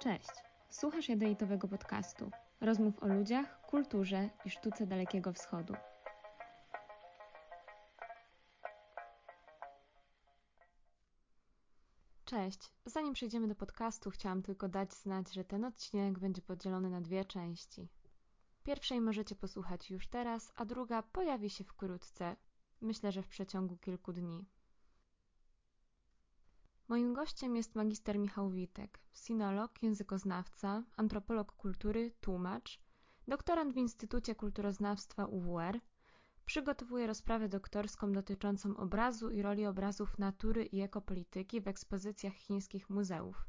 Cześć! Słuchasz jadeitowego podcastu. Rozmów o ludziach, kulturze i sztuce Dalekiego Wschodu. Cześć! Zanim przejdziemy do podcastu, chciałam tylko dać znać, że ten odcinek będzie podzielony na dwie części. Pierwszej możecie posłuchać już teraz, a druga pojawi się wkrótce, myślę, że w przeciągu kilku dni. Moim gościem jest magister Michał Witek, sinolog, językoznawca, antropolog kultury, tłumacz, doktorant w Instytucie Kulturoznawstwa UWR. Przygotowuje rozprawę doktorską dotyczącą obrazu i roli obrazów natury i ekopolityki w ekspozycjach chińskich muzeów.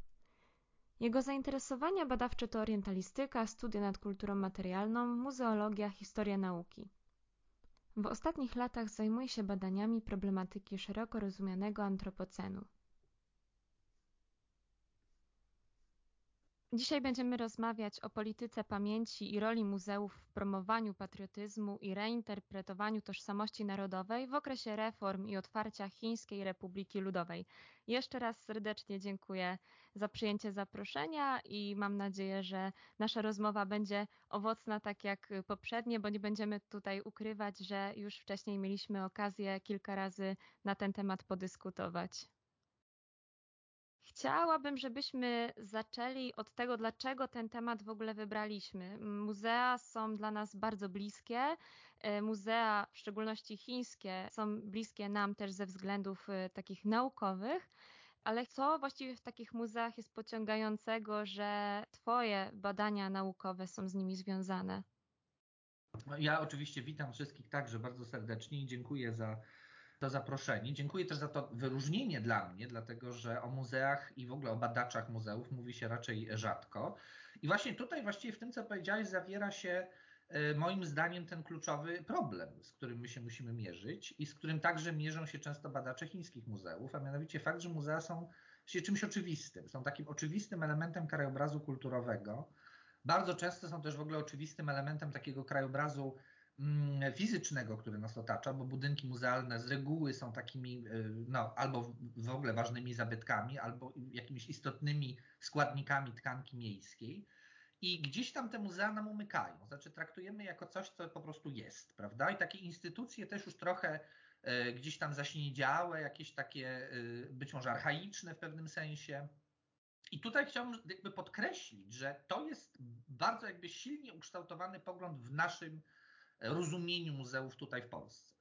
Jego zainteresowania badawcze to orientalistyka, studia nad kulturą materialną, muzeologia, historia nauki. W ostatnich latach zajmuje się badaniami problematyki szeroko rozumianego antropocenu. Dzisiaj będziemy rozmawiać o polityce pamięci i roli muzeów w promowaniu patriotyzmu i reinterpretowaniu tożsamości narodowej w okresie reform i otwarcia Chińskiej Republiki Ludowej. Jeszcze raz serdecznie dziękuję za przyjęcie zaproszenia i mam nadzieję, że nasza rozmowa będzie owocna tak jak poprzednie, bo nie będziemy tutaj ukrywać, że już wcześniej mieliśmy okazję kilka razy na ten temat podyskutować. Chciałabym, żebyśmy zaczęli od tego, dlaczego ten temat w ogóle wybraliśmy. Muzea są dla nas bardzo bliskie. E, muzea, w szczególności chińskie, są bliskie nam też ze względów e, takich naukowych. Ale co właściwie w takich muzeach jest pociągającego, że Twoje badania naukowe są z nimi związane? Ja oczywiście witam wszystkich także bardzo serdecznie i dziękuję za to zaproszenie. Dziękuję też za to wyróżnienie dla mnie, dlatego że o muzeach i w ogóle o badaczach muzeów mówi się raczej rzadko. I właśnie tutaj, właściwie w tym, co powiedziałeś, zawiera się e, moim zdaniem ten kluczowy problem, z którym my się musimy mierzyć i z którym także mierzą się często badacze chińskich muzeów, a mianowicie fakt, że muzea są czymś oczywistym, są takim oczywistym elementem krajobrazu kulturowego. Bardzo często są też w ogóle oczywistym elementem takiego krajobrazu fizycznego, który nas otacza, bo budynki muzealne z reguły są takimi y, no, albo w ogóle ważnymi zabytkami, albo jakimiś istotnymi składnikami tkanki miejskiej. I gdzieś tam te muzea nam umykają. Znaczy, traktujemy jako coś, co po prostu jest, prawda? I takie instytucje też już trochę y, gdzieś tam zaśniedziałe, jakieś takie y, być może archaiczne w pewnym sensie. I tutaj chciałbym jakby podkreślić, że to jest bardzo jakby silnie ukształtowany pogląd w naszym rozumieniu muzeów tutaj w Polsce.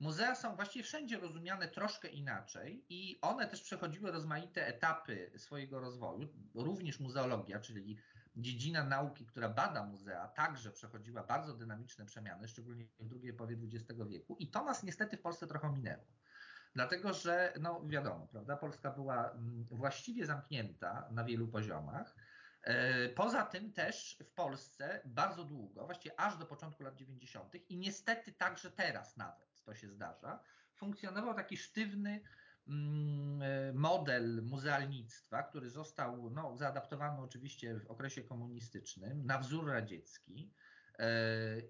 Muzea są właściwie wszędzie rozumiane troszkę inaczej i one też przechodziły rozmaite etapy swojego rozwoju. Również muzeologia, czyli dziedzina nauki, która bada muzea, także przechodziła bardzo dynamiczne przemiany, szczególnie w drugiej połowie XX wieku i to nas niestety w Polsce trochę minęło. Dlatego, że no wiadomo, prawda, Polska była mm, właściwie zamknięta na wielu poziomach poza tym też w Polsce bardzo długo, właściwie aż do początku lat 90. i niestety także teraz nawet to się zdarza, funkcjonował taki sztywny mm, e, model muzealnictwa, który został no, zaadaptowany oczywiście w okresie komunistycznym na wzór radziecki e,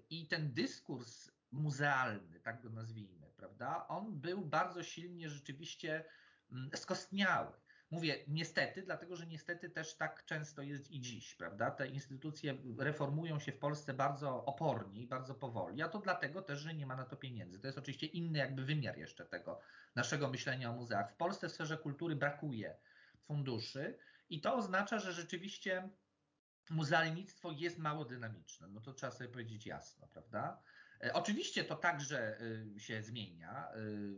i ten dyskurs muzealny, tak go nazwijmy, prawda, on był bardzo silnie rzeczywiście mm, skostniały. Mówię niestety, dlatego że niestety też tak często jest i dziś, prawda? Te instytucje reformują się w Polsce bardzo opornie i bardzo powoli, a to dlatego też, że nie ma na to pieniędzy. To jest oczywiście inny jakby wymiar jeszcze tego naszego myślenia o muzeach. W Polsce w sferze kultury brakuje funduszy i to oznacza, że rzeczywiście muzealnictwo jest mało dynamiczne. No to trzeba sobie powiedzieć jasno, prawda? E, oczywiście to także e, się zmienia e,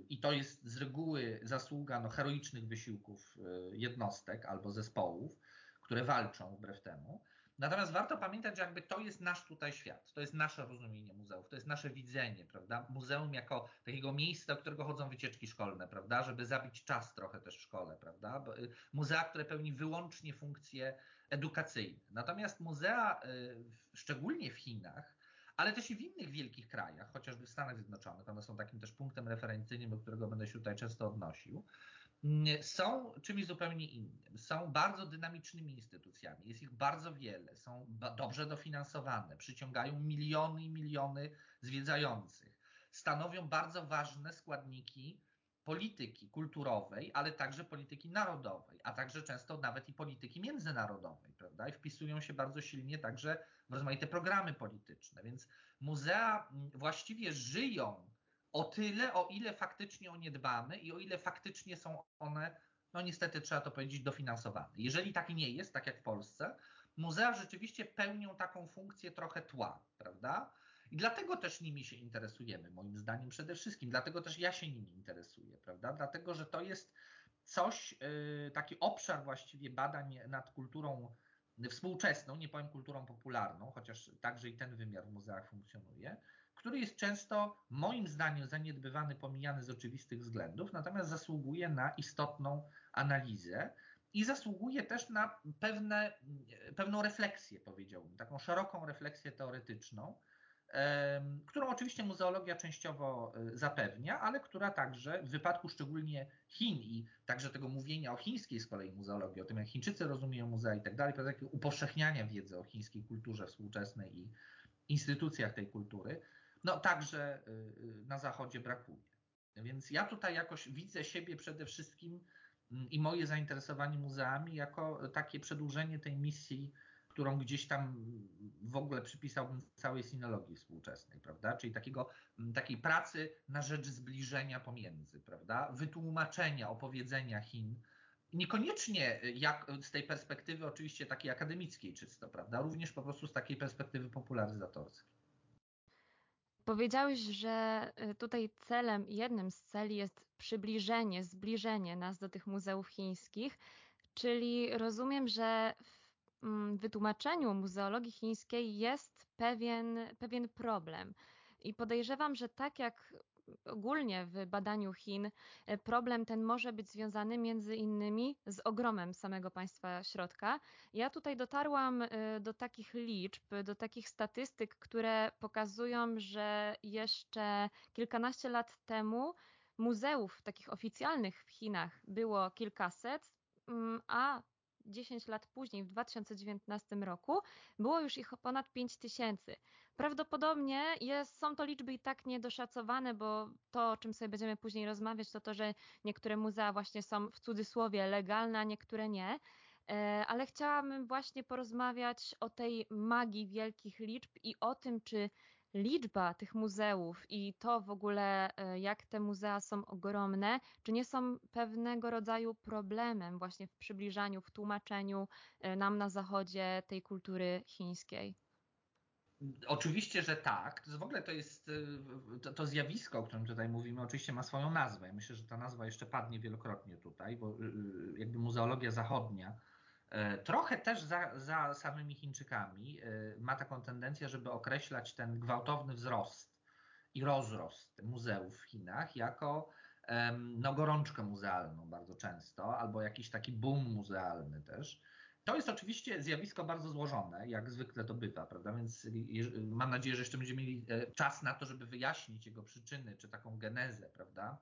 i to jest z reguły zasługa no, heroicznych wysiłków jednostek albo zespołów, które walczą wbrew temu. Natomiast warto pamiętać, że jakby to jest nasz tutaj świat, to jest nasze rozumienie muzeów, to jest nasze widzenie, prawda? Muzeum jako takiego miejsca, do którego chodzą wycieczki szkolne, prawda? Żeby zabić czas trochę też w szkole, prawda? Muzea, które pełni wyłącznie funkcje edukacyjne. Natomiast muzea, szczególnie w Chinach, ale też i w innych wielkich krajach, chociażby w Stanach Zjednoczonych, one są takim też punktem referencyjnym, do którego będę się tutaj często odnosił, mm, są czymś zupełnie innym. Są bardzo dynamicznymi instytucjami, jest ich bardzo wiele, są dobrze dofinansowane, przyciągają miliony i miliony zwiedzających, stanowią bardzo ważne składniki polityki kulturowej, ale także polityki narodowej, a także często nawet i polityki międzynarodowej, prawda? I wpisują się bardzo silnie także w rozmaite programy polityczne. Więc muzea właściwie żyją o tyle, o ile faktycznie o nie dbamy i o ile faktycznie są one, no niestety trzeba to powiedzieć, dofinansowane. Jeżeli tak nie jest, tak jak w Polsce, muzea rzeczywiście pełnią taką funkcję trochę tła, prawda? I dlatego też nimi się interesujemy, moim zdaniem przede wszystkim. Dlatego też ja się nimi interesuję, prawda? Dlatego, że to jest coś, y, taki obszar właściwie badań nad kulturą współczesną, nie powiem kulturą popularną, chociaż także i ten wymiar w muzeach funkcjonuje, który jest często moim zdaniem zaniedbywany, pomijany z oczywistych względów, natomiast zasługuje na istotną analizę i zasługuje też na pewne, pewną refleksję, powiedziałbym, taką szeroką refleksję teoretyczną, którą oczywiście muzeologia częściowo e, zapewnia, ale która także w wypadku szczególnie Chin i także tego mówienia o chińskiej z kolei muzeologii, o tym jak Chińczycy rozumieją muzea i tak dalej, takiego upowszechniania wiedzy o chińskiej kulturze współczesnej i instytucjach tej kultury, no także e, e, na Zachodzie brakuje. Więc ja tutaj jakoś widzę siebie przede wszystkim mm, i moje zainteresowanie muzeami jako takie przedłużenie tej misji którą gdzieś tam w ogóle przypisałbym całej sinologii współczesnej, prawda? Czyli takiego, takiej pracy na rzecz zbliżenia pomiędzy, prawda? Wytłumaczenia, opowiedzenia Chin. Niekoniecznie jak, z tej perspektywy oczywiście takiej akademickiej czysto, prawda? Również po prostu z takiej perspektywy popularyzatorskiej. Powiedziałeś, że y, tutaj celem, jednym z celi jest przybliżenie, zbliżenie nas do tych muzeów chińskich, czyli rozumiem, że w Mm, wytłumaczeniu muzeologii chińskiej jest pewien, pewien problem. I podejrzewam, że tak jak ogólnie w badaniu Chin, e, problem ten może być związany między innymi z ogromem samego państwa środka. Ja tutaj dotarłam e, do takich liczb, do takich statystyk, które pokazują, że jeszcze kilkanaście lat temu muzeów takich oficjalnych w Chinach było kilkaset, mm, a 10 lat później, w 2019 roku, było już ich ponad 5 tysięcy. Prawdopodobnie jest, są to liczby i tak niedoszacowane, bo to, o czym sobie będziemy później rozmawiać, to to, że niektóre muzea właśnie są w cudzysłowie legalne, a niektóre nie. E, ale chciałabym właśnie porozmawiać o tej magii wielkich liczb i o tym, czy liczba tych muzeów i to w ogóle, e, jak te muzea są ogromne, czy nie są pewnego rodzaju problemem właśnie w przybliżaniu, w tłumaczeniu e, nam na zachodzie tej kultury chińskiej? Oczywiście, że tak. To w ogóle to jest e, to, to, zjawisko, o którym tutaj mówimy, oczywiście ma swoją nazwę. Myślę, że ta nazwa jeszcze padnie wielokrotnie tutaj, bo jakby muzeologia zachodnia trochę też za, za samymi Chińczykami e, ma taką tendencję, żeby określać ten gwałtowny wzrost i rozrost muzeów w Chinach jako no, gorączkę muzealną bardzo często, albo jakiś taki boom muzealny też. To jest oczywiście zjawisko bardzo złożone, jak zwykle to bywa, prawda? Więc mam nadzieję, że jeszcze będziemy mieli e, czas na to, żeby wyjaśnić jego przyczyny, czy taką genezę, prawda?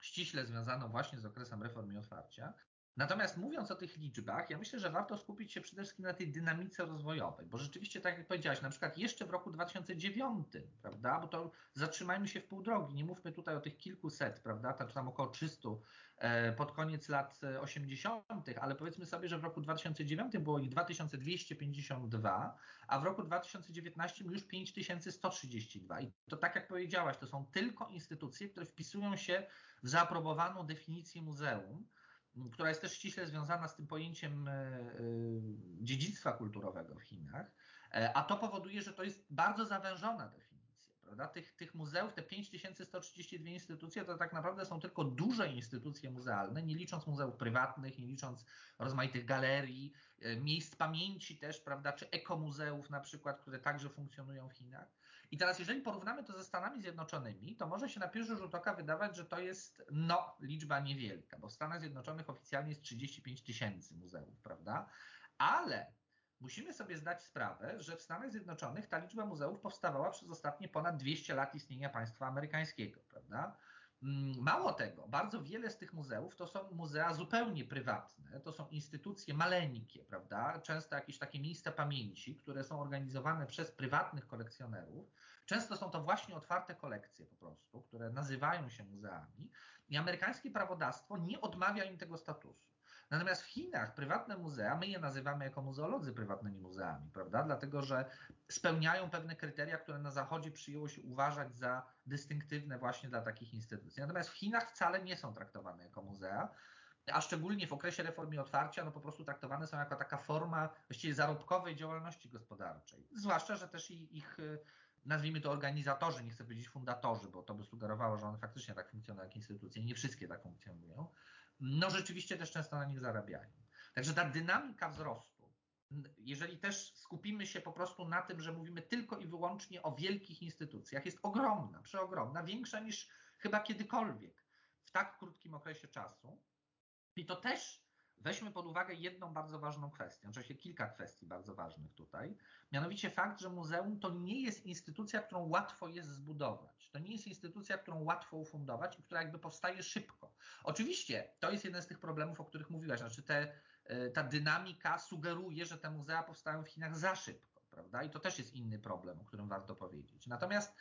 Ściśle związaną właśnie z okresem reformy i otwarcia. Natomiast mówiąc o tych liczbach, ja myślę, że warto skupić się przede wszystkim na tej dynamice rozwojowej, bo rzeczywiście, tak jak powiedziałaś, na przykład jeszcze w roku 2009, prawda, bo to zatrzymajmy się w pół drogi, nie mówmy tutaj o tych kilkuset, prawda, czy tam około 300 e, pod koniec lat 80., ale powiedzmy sobie, że w roku 2009 było ich 2252, a w roku 2019 już 5132. I to tak jak powiedziałaś, to są tylko instytucje, które wpisują się w zaaprobowaną definicję muzeum, która jest też ściśle związana z tym pojęciem e, e, dziedzictwa kulturowego w Chinach, e, a to powoduje, że to jest bardzo zawężona definicja Prawda? Tych, tych muzeów, te 5132 instytucje, to tak naprawdę są tylko duże instytucje muzealne, nie licząc muzeów prywatnych, nie licząc rozmaitych galerii, miejsc pamięci też, prawda, czy ekomuzeów na przykład, które także funkcjonują w Chinach. I teraz, jeżeli porównamy to ze Stanami Zjednoczonymi, to może się na pierwszy rzut oka wydawać, że to jest no, liczba niewielka, bo w Stanach Zjednoczonych oficjalnie jest 35 tysięcy muzeów, prawda? Ale musimy sobie zdać sprawę, że w Stanach Zjednoczonych ta liczba muzeów powstawała przez ostatnie ponad 200 lat istnienia państwa amerykańskiego, prawda? Mm, mało tego, bardzo wiele z tych muzeów to są muzea zupełnie prywatne, to są instytucje maleńkie, prawda? Często jakieś takie miejsca pamięci, które są organizowane przez prywatnych kolekcjonerów. Często są to właśnie otwarte kolekcje po prostu, które nazywają się muzeami i amerykańskie prawodawstwo nie odmawia im tego statusu. Natomiast w Chinach prywatne muzea, my je nazywamy jako muzeolodzy prywatnymi muzeami, prawda? Dlatego, że spełniają pewne kryteria, które na Zachodzie przyjęło się uważać za dystynktywne właśnie dla takich instytucji. Natomiast w Chinach wcale nie są traktowane jako muzea, a szczególnie w okresie reformy otwarcia, no po prostu traktowane są jako taka forma właściwie zarobkowej działalności gospodarczej. Zwłaszcza, że też ich nazwijmy to organizatorzy, nie chcę powiedzieć fundatorzy, bo to by sugerowało, że one faktycznie tak funkcjonują jak instytucje, nie wszystkie tak funkcjonują, no rzeczywiście też często na nich zarabiają. Także ta dynamika wzrostu, jeżeli też skupimy się po prostu na tym, że mówimy tylko i wyłącznie o wielkich instytucjach, jest ogromna, przeogromna, większa niż chyba kiedykolwiek w tak krótkim okresie czasu. I to też Weźmy pod uwagę jedną bardzo ważną kwestię, oczywiście kilka kwestii bardzo ważnych tutaj, mianowicie fakt, że muzeum to nie jest instytucja, którą łatwo jest zbudować. To nie jest instytucja, którą łatwo ufundować i która jakby powstaje szybko. Oczywiście to jest jeden z tych problemów, o których mówiłaś, znaczy te, e, ta dynamika sugeruje, że te muzea powstają w Chinach za szybko. Prawda? I to też jest inny problem, o którym warto powiedzieć. Natomiast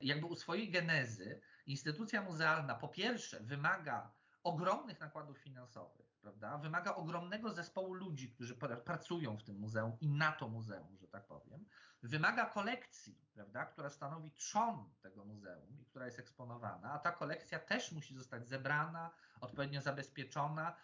jakby u swojej genezy instytucja muzealna po pierwsze wymaga ogromnych nakładów finansowych, prawda? Wymaga ogromnego zespołu ludzi, którzy pracują w tym muzeum i na to muzeum, że tak powiem. Wymaga kolekcji, prawda, która stanowi trzon tego muzeum i która jest eksponowana, a ta kolekcja też musi zostać zebrana, odpowiednio zabezpieczona.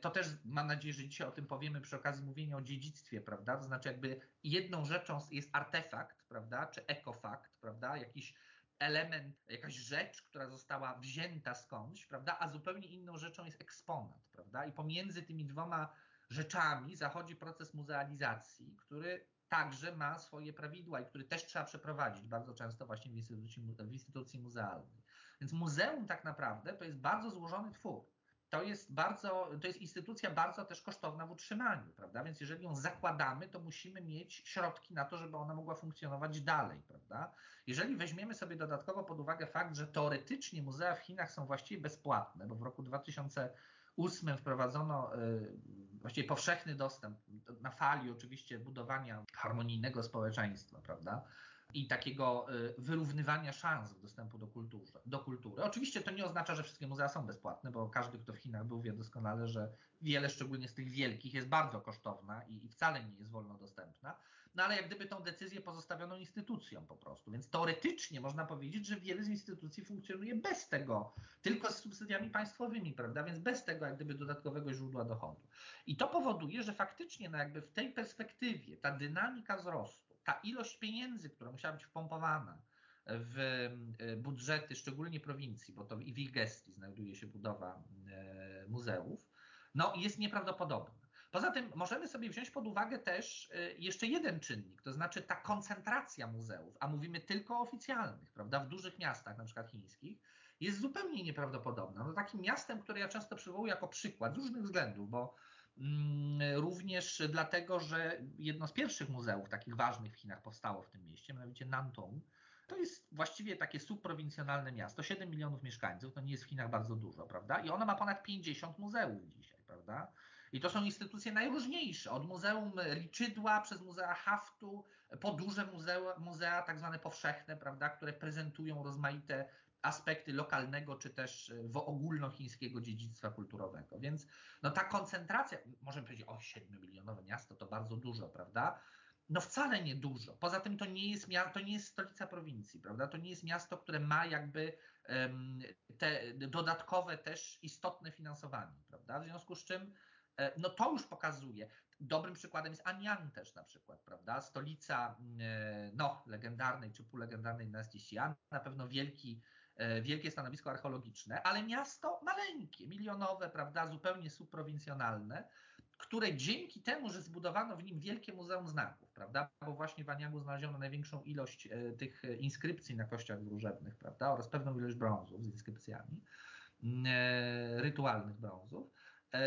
To też mam nadzieję, że dzisiaj o tym powiemy przy okazji mówienia o dziedzictwie, prawda? To znaczy jakby jedną rzeczą jest artefakt, prawda, czy ekofakt, prawda, jakiś element, jakaś rzecz, która została wzięta skądś, prawda, a zupełnie inną rzeczą jest eksponat, prawda, i pomiędzy tymi dwoma rzeczami zachodzi proces muzealizacji, który także ma swoje prawidła i który też trzeba przeprowadzić bardzo często właśnie w instytucji, w instytucji muzealnej. Więc muzeum tak naprawdę to jest bardzo złożony twór to jest bardzo, to jest instytucja bardzo też kosztowna w utrzymaniu, prawda? Więc jeżeli ją zakładamy, to musimy mieć środki na to, żeby ona mogła funkcjonować dalej, prawda? Jeżeli weźmiemy sobie dodatkowo pod uwagę fakt, że teoretycznie muzea w Chinach są właściwie bezpłatne, bo w roku 2008 wprowadzono y, właściwie powszechny dostęp na fali oczywiście budowania harmonijnego społeczeństwa, prawda? I takiego y, wyrównywania szans w dostępu do, kulturze, do kultury. Oczywiście to nie oznacza, że wszystkie muzea są bezpłatne, bo każdy, kto w Chinach był, wie doskonale, że wiele, szczególnie z tych wielkich, jest bardzo kosztowna i, i wcale nie jest wolno dostępna. No ale jak gdyby tą decyzję pozostawiono instytucjom po prostu. Więc teoretycznie można powiedzieć, że wiele z instytucji funkcjonuje bez tego, tylko z subsydiami państwowymi, prawda? Więc bez tego jak gdyby dodatkowego źródła dochodu. I to powoduje, że faktycznie no jakby w tej perspektywie ta dynamika wzrostu ta ilość pieniędzy, która musiała być wpompowana w e, budżety, szczególnie prowincji, bo to i w ich gestii znajduje się budowa e, muzeów, no jest nieprawdopodobna. Poza tym możemy sobie wziąć pod uwagę też e, jeszcze jeden czynnik, to znaczy ta koncentracja muzeów, a mówimy tylko o oficjalnych, prawda, w dużych miastach, na przykład chińskich, jest zupełnie nieprawdopodobna. No, takim miastem, które ja często przywołuję jako przykład z różnych względów, bo również dlatego, że jedno z pierwszych muzeów takich ważnych w Chinach powstało w tym mieście, mianowicie Nantong. To jest właściwie takie subprowincjonalne miasto, 7 milionów mieszkańców, to nie jest w Chinach bardzo dużo, prawda? I ono ma ponad 50 muzeów dzisiaj, prawda? I to są instytucje najróżniejsze, od Muzeum Liczydła przez Muzea Haftu, po duże muzea, muzea tak zwane powszechne, prawda, które prezentują rozmaite aspekty lokalnego czy też e, ogólnochińskiego dziedzictwa kulturowego. Więc no, ta koncentracja, możemy powiedzieć, o 7-milionowe miasto to bardzo dużo, prawda? No wcale nie dużo. Poza tym to nie jest, to nie jest stolica prowincji, prawda? To nie jest miasto, które ma jakby um, te dodatkowe też istotne finansowanie, prawda? W związku z czym e, no to już pokazuje. Dobrym przykładem jest Anian też na przykład, prawda? Stolica e, no, legendarnej czy półlegendarnej dynastii Xi'an, na pewno wielki wielkie stanowisko archeologiczne, ale miasto maleńkie, milionowe, prawda, zupełnie subprowincjonalne, które dzięki temu, że zbudowano w nim wielkie Muzeum Znaków, prawda, bo właśnie w Aniagu znaleziono największą ilość e, tych inskrypcji na kościach wróżebnych, prawda, oraz pewną ilość brązów z inskrypcjami, e, rytualnych brązów,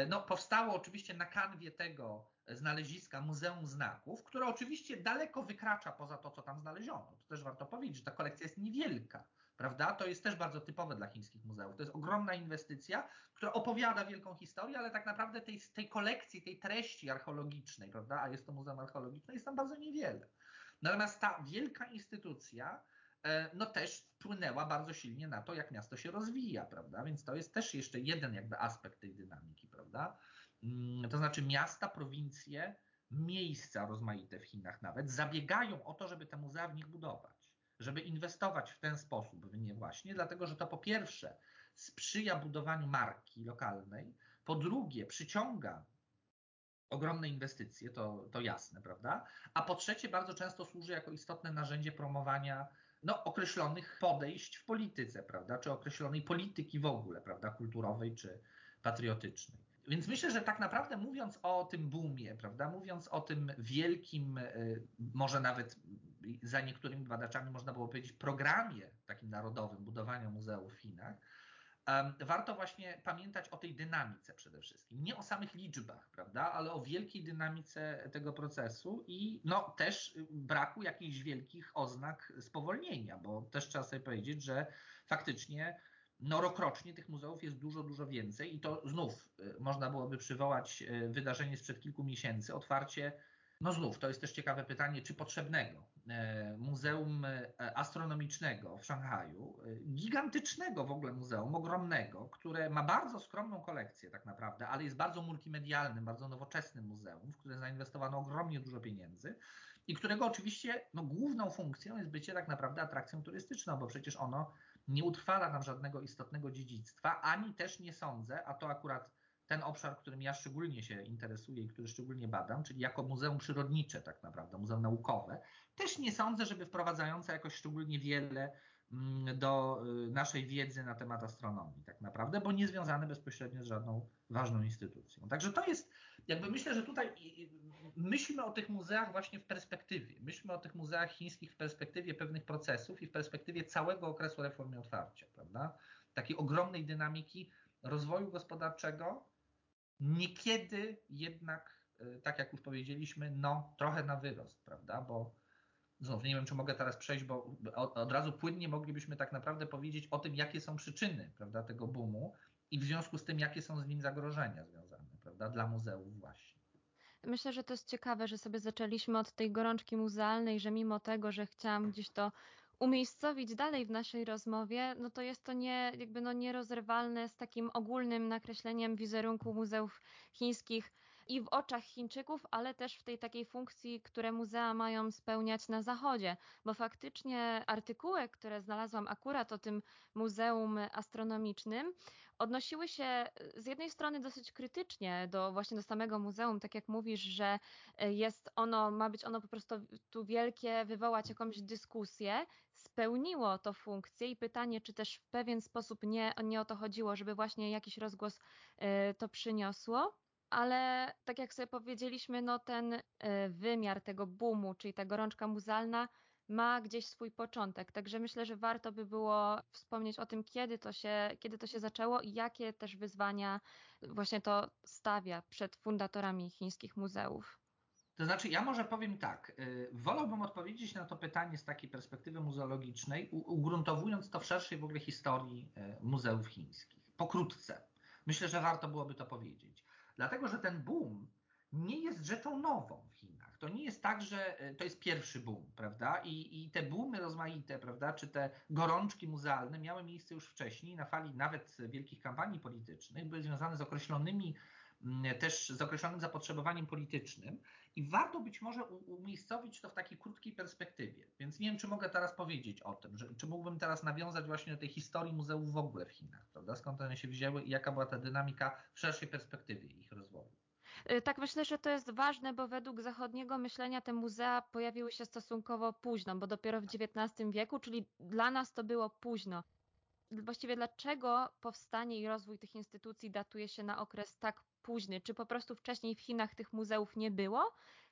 no, powstało oczywiście na kanwie tego znaleziska Muzeum Znaków, które oczywiście daleko wykracza poza to, co tam znaleziono. To też warto powiedzieć, że ta kolekcja jest niewielka prawda? To jest też bardzo typowe dla chińskich muzeów. To jest ogromna inwestycja, która opowiada wielką historię, ale tak naprawdę tej, tej kolekcji, tej treści archeologicznej, prawda? A jest to muzeum archeologiczne, jest tam bardzo niewiele. Natomiast ta wielka instytucja, e, no też wpłynęła bardzo silnie na to, jak miasto się rozwija, prawda? Więc to jest też jeszcze jeden jakby aspekt tej dynamiki, prawda? Mm, to znaczy miasta, prowincje, miejsca rozmaite w Chinach nawet zabiegają o to, żeby te muzea w nich budować, żeby inwestować w ten sposób w nie właśnie, dlatego że to po pierwsze sprzyja budowaniu marki lokalnej, po drugie przyciąga ogromne inwestycje, to, to jasne, prawda? A po trzecie bardzo często służy jako istotne narzędzie promowania no, określonych podejść w polityce, prawda? Czy określonej polityki w ogóle, prawda? Kulturowej czy patriotycznej. Więc myślę, że tak naprawdę mówiąc o tym boomie, prawda, mówiąc o tym wielkim, e, może nawet za niektórymi badaczami można było powiedzieć programie takim narodowym budowania muzeów w Chinach, warto właśnie pamiętać o tej dynamice przede wszystkim. Nie o samych liczbach, prawda, ale o wielkiej dynamice tego procesu i no, też braku jakichś wielkich oznak spowolnienia, bo też trzeba sobie powiedzieć, że faktycznie no rokrocznie tych muzeów jest dużo, dużo więcej i to znów y, można byłoby przywołać y, wydarzenie sprzed kilku miesięcy, otwarcie, no znów, to jest też ciekawe pytanie, czy potrzebnego e, Muzeum e, Astronomicznego w Szanghaju, e, gigantycznego w ogóle muzeum, ogromnego, które ma bardzo skromną kolekcję tak naprawdę, ale jest bardzo multimedialnym, bardzo nowoczesnym muzeum, w które zainwestowano ogromnie dużo pieniędzy i którego oczywiście no, główną funkcją jest bycie tak naprawdę atrakcją turystyczną, bo przecież ono nie utrwala nam żadnego istotnego dziedzictwa, ani też nie sądzę, a to akurat ten obszar, którym ja szczególnie się interesuję i który szczególnie badam, czyli jako muzeum przyrodnicze tak naprawdę, muzeum naukowe, też nie sądzę, żeby wprowadzające jakoś szczególnie wiele mm, do y, naszej wiedzy na temat astronomii tak naprawdę, bo nie związane bezpośrednio z żadną ważną instytucją. Także to jest, jakby myślę, że tutaj myślimy o tych muzeach właśnie w perspektywie. Myślimy o tych muzeach chińskich w perspektywie pewnych procesów i w perspektywie całego okresu reformy otwarcia, prawda? Takiej ogromnej dynamiki rozwoju gospodarczego, niekiedy jednak, y, tak jak już powiedzieliśmy, no trochę na wyrost, prawda? Bo znów nie wiem, czy mogę teraz przejść, bo od razu płynnie moglibyśmy tak naprawdę powiedzieć o tym, jakie są przyczyny prawda, tego boomu i w związku z tym, jakie są z nim zagrożenia związane prawda, dla muzeów właśnie. Myślę, że to jest ciekawe, że sobie zaczęliśmy od tej gorączki muzealnej, że mimo tego, że chciałam gdzieś to umiejscowić dalej w naszej rozmowie, no to jest to nie, jakby no nierozerwalne z takim ogólnym nakreśleniem wizerunku muzeów chińskich i w oczach Chińczyków, ale też w tej takiej funkcji, które muzea mają spełniać na Zachodzie, bo faktycznie artykuły, które znalazłam akurat o tym Muzeum Astronomicznym, odnosiły się z jednej strony dosyć krytycznie do właśnie do samego muzeum, tak jak mówisz, że jest ono, ma być ono po prostu tu wielkie, wywołać jakąś dyskusję, spełniło to funkcję i pytanie, czy też w pewien sposób nie, nie o to chodziło, żeby właśnie jakiś rozgłos e, to przyniosło ale tak jak sobie powiedzieliśmy, no ten e, wymiar tego boomu, czyli ta gorączka muzealna ma gdzieś swój początek. Także myślę, że warto by było wspomnieć o tym, kiedy to się, kiedy to się zaczęło i jakie też wyzwania właśnie to stawia przed fundatorami chińskich muzeów. To znaczy, ja może powiem tak. Y, wolałbym odpowiedzieć na to pytanie z takiej perspektywy muzeologicznej, ugruntowując to w szerszej w ogóle historii y, muzeów chińskich. Pokrótce. Myślę, że warto byłoby to powiedzieć. Dlatego, że ten boom nie jest rzeczą nową w Chinach. To nie jest tak, że e, to jest pierwszy boom, prawda? I, I te boomy rozmaite, prawda, czy te gorączki muzealne miały miejsce już wcześniej na fali nawet wielkich kampanii politycznych, były związane z określonymi też z określonym zapotrzebowaniem politycznym i warto być może umiejscowić to w takiej krótkiej perspektywie. Więc nie wiem, czy mogę teraz powiedzieć o tym, że, czy mógłbym teraz nawiązać właśnie do tej historii muzeów w ogóle w Chinach, prawda? Skąd one się wzięły i jaka była ta dynamika w szerszej perspektywie ich rozwoju. Y, tak, myślę, że to jest ważne, bo według zachodniego myślenia te muzea pojawiły się stosunkowo późno, bo dopiero w XIX wieku, czyli dla nas to było późno. Właściwie dlaczego powstanie i rozwój tych instytucji datuje się na okres tak późny? Czy po prostu wcześniej w Chinach tych muzeów nie było?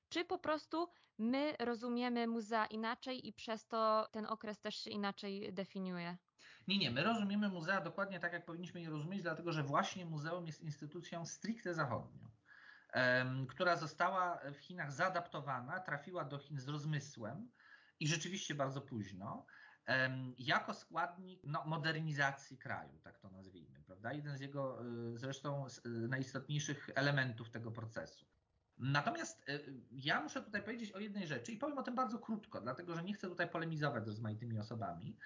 Czy po prostu my rozumiemy muzea inaczej i przez to ten okres też się inaczej definiuje? Nie, nie, my rozumiemy muzea dokładnie tak, jak powinniśmy je rozumieć, dlatego że właśnie muzeum jest instytucją stricte zachodnią która została w Chinach zaadaptowana, trafiła do Chin z rozmysłem i rzeczywiście bardzo późno. Jako składnik no, modernizacji kraju, tak to nazwijmy, prawda? Jeden z jego zresztą najistotniejszych elementów tego procesu. Natomiast ja muszę tutaj powiedzieć o jednej rzeczy i powiem o tym bardzo krótko, dlatego że nie chcę tutaj polemizować z rozmaitymi osobami,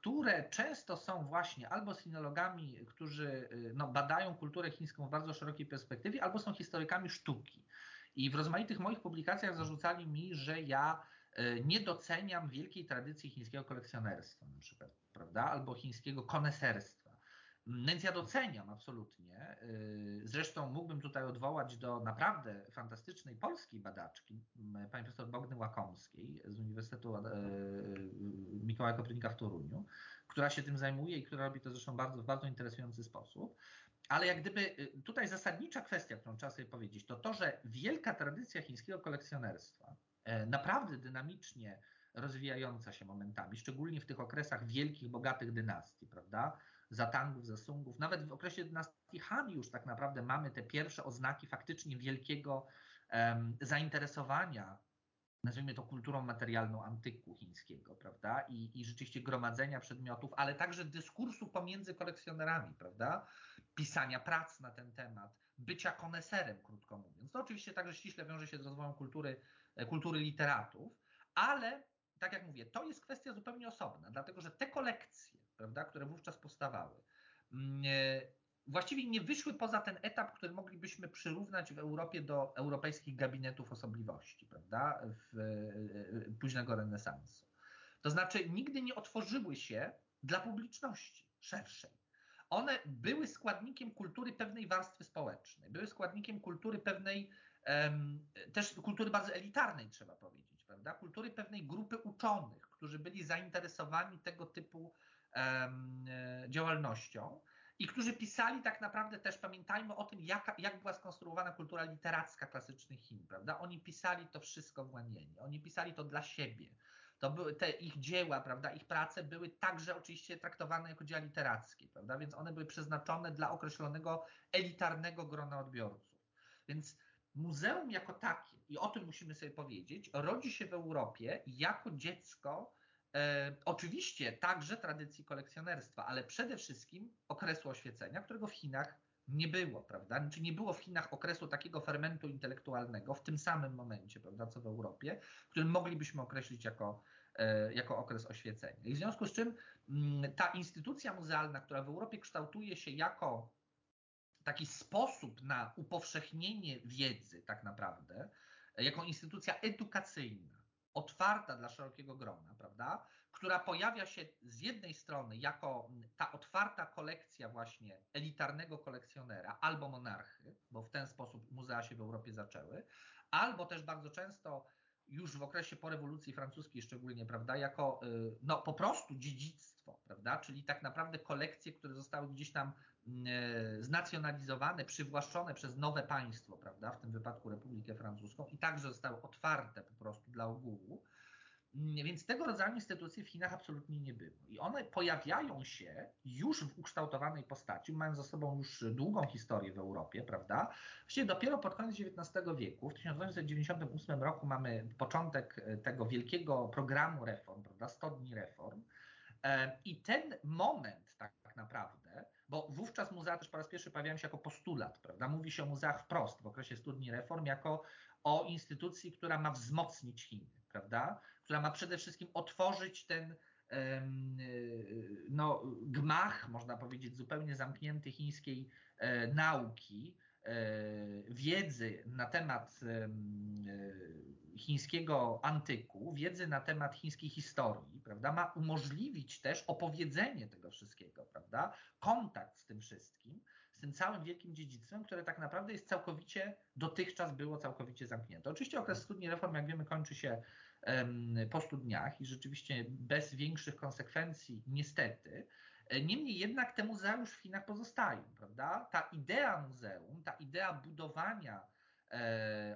które często są właśnie albo sinologami, którzy no, badają kulturę chińską w bardzo szerokiej perspektywie, albo są historykami sztuki. I w rozmaitych moich publikacjach zarzucali mi, że ja nie doceniam wielkiej tradycji chińskiego kolekcjonerstwa na przykład, prawda, albo chińskiego koneserstwa. Więc ja doceniam absolutnie. Y, zresztą mógłbym tutaj odwołać do naprawdę fantastycznej polskiej badaczki, pani profesor Bogny Łakomskiej z Uniwersytetu y, Mikołaja Kopernika w Toruniu, która się tym zajmuje i która robi to zresztą bardzo, w bardzo interesujący sposób. Ale jak gdyby tutaj zasadnicza kwestia, którą trzeba sobie powiedzieć, to to, że wielka tradycja chińskiego kolekcjonerstwa naprawdę dynamicznie rozwijająca się momentami, szczególnie w tych okresach wielkich, bogatych dynastii, prawda? Zatangów, Zasungów. Nawet w okresie dynastii Han już tak naprawdę mamy te pierwsze oznaki faktycznie wielkiego um, zainteresowania, nazwijmy to kulturą materialną antyku chińskiego, prawda? I, I rzeczywiście gromadzenia przedmiotów, ale także dyskursu pomiędzy kolekcjonerami, prawda? Pisania prac na ten temat, bycia koneserem, krótko mówiąc. To oczywiście także ściśle wiąże się z rozwojem kultury, e, kultury literatów, ale tak jak mówię, to jest kwestia zupełnie osobna, dlatego że te kolekcje, prawda, które wówczas powstawały, mm, e, właściwie nie wyszły poza ten etap, który moglibyśmy przyrównać w Europie do europejskich gabinetów osobliwości, prawda, w, e, późnego renesansu. To znaczy, nigdy nie otworzyły się dla publiczności szerszej. One były składnikiem kultury pewnej warstwy społecznej, były składnikiem kultury pewnej też kultury bardzo elitarnej, trzeba powiedzieć, prawda? Kultury pewnej grupy uczonych, którzy byli zainteresowani tego typu e, działalnością i którzy pisali tak naprawdę też, pamiętajmy o tym, jak, jak była skonstruowana kultura literacka klasycznych Chin, prawda? Oni pisali to wszystko w Łanienie, oni pisali to dla siebie. To były te ich dzieła, prawda, ich prace były także oczywiście traktowane jako dzieła literackie, prawda? Więc one były przeznaczone dla określonego elitarnego grona odbiorców. Więc muzeum jako takie, i o tym musimy sobie powiedzieć, rodzi się w Europie jako dziecko e, oczywiście także tradycji kolekcjonerstwa, ale przede wszystkim okresu oświecenia, którego w Chinach nie było, prawda? Czy znaczy nie było w Chinach okresu takiego fermentu intelektualnego w tym samym momencie, prawda, co w Europie, który moglibyśmy określić jako, e, jako okres oświecenia. I w związku z czym m, mm, ta instytucja muzealna, która w Europie kształtuje się jako taki sposób na upowszechnienie wiedzy, tak naprawdę, jako instytucja edukacyjna, otwarta dla szerokiego grona, prawda, która pojawia się z jednej strony jako ta otwarta kolekcja właśnie elitarnego kolekcjonera albo monarchy, bo w ten sposób muzea się w Europie zaczęły, albo też bardzo często już w okresie po rewolucji francuskiej szczególnie, prawda, jako y, no, po prostu dziedzictwo, prawda, czyli tak naprawdę kolekcje, które zostały gdzieś tam y, znacjonalizowane, przywłaszczone przez nowe państwo, prawda, w tym wypadku Republikę Francuską i także zostały otwarte po prostu dla ogółu. Więc tego rodzaju instytucji w Chinach absolutnie nie było. I one pojawiają się już w ukształtowanej postaci, mają za sobą już długą historię w Europie, prawda? Właściwie dopiero pod koniec XIX wieku, w 1898 roku mamy początek tego wielkiego programu reform, prawda? 100 dni reform. E, I ten moment tak naprawdę, bo wówczas muzea też po raz pierwszy pojawiają się jako postulat, prawda? Mówi się o muzeach wprost w okresie studni reform jako o instytucji, która ma wzmocnić Chiny prawda? Która ma przede wszystkim otworzyć ten no, gmach, można powiedzieć, zupełnie zamknięty chińskiej e, nauki, e, wiedzy na temat e, chińskiego antyku, wiedzy na temat chińskiej historii, prawda, ma umożliwić też opowiedzenie tego wszystkiego, prawda, kontakt z tym wszystkim, tym całym wielkim dziedzictwem, które tak naprawdę jest całkowicie, dotychczas było całkowicie zamknięte. Oczywiście okres studni reform, jak wiemy, kończy się po studniach i rzeczywiście bez większych konsekwencji, niestety. Niemniej jednak te muzea już w Chinach pozostają, prawda? Ta idea muzeum, ta idea budowania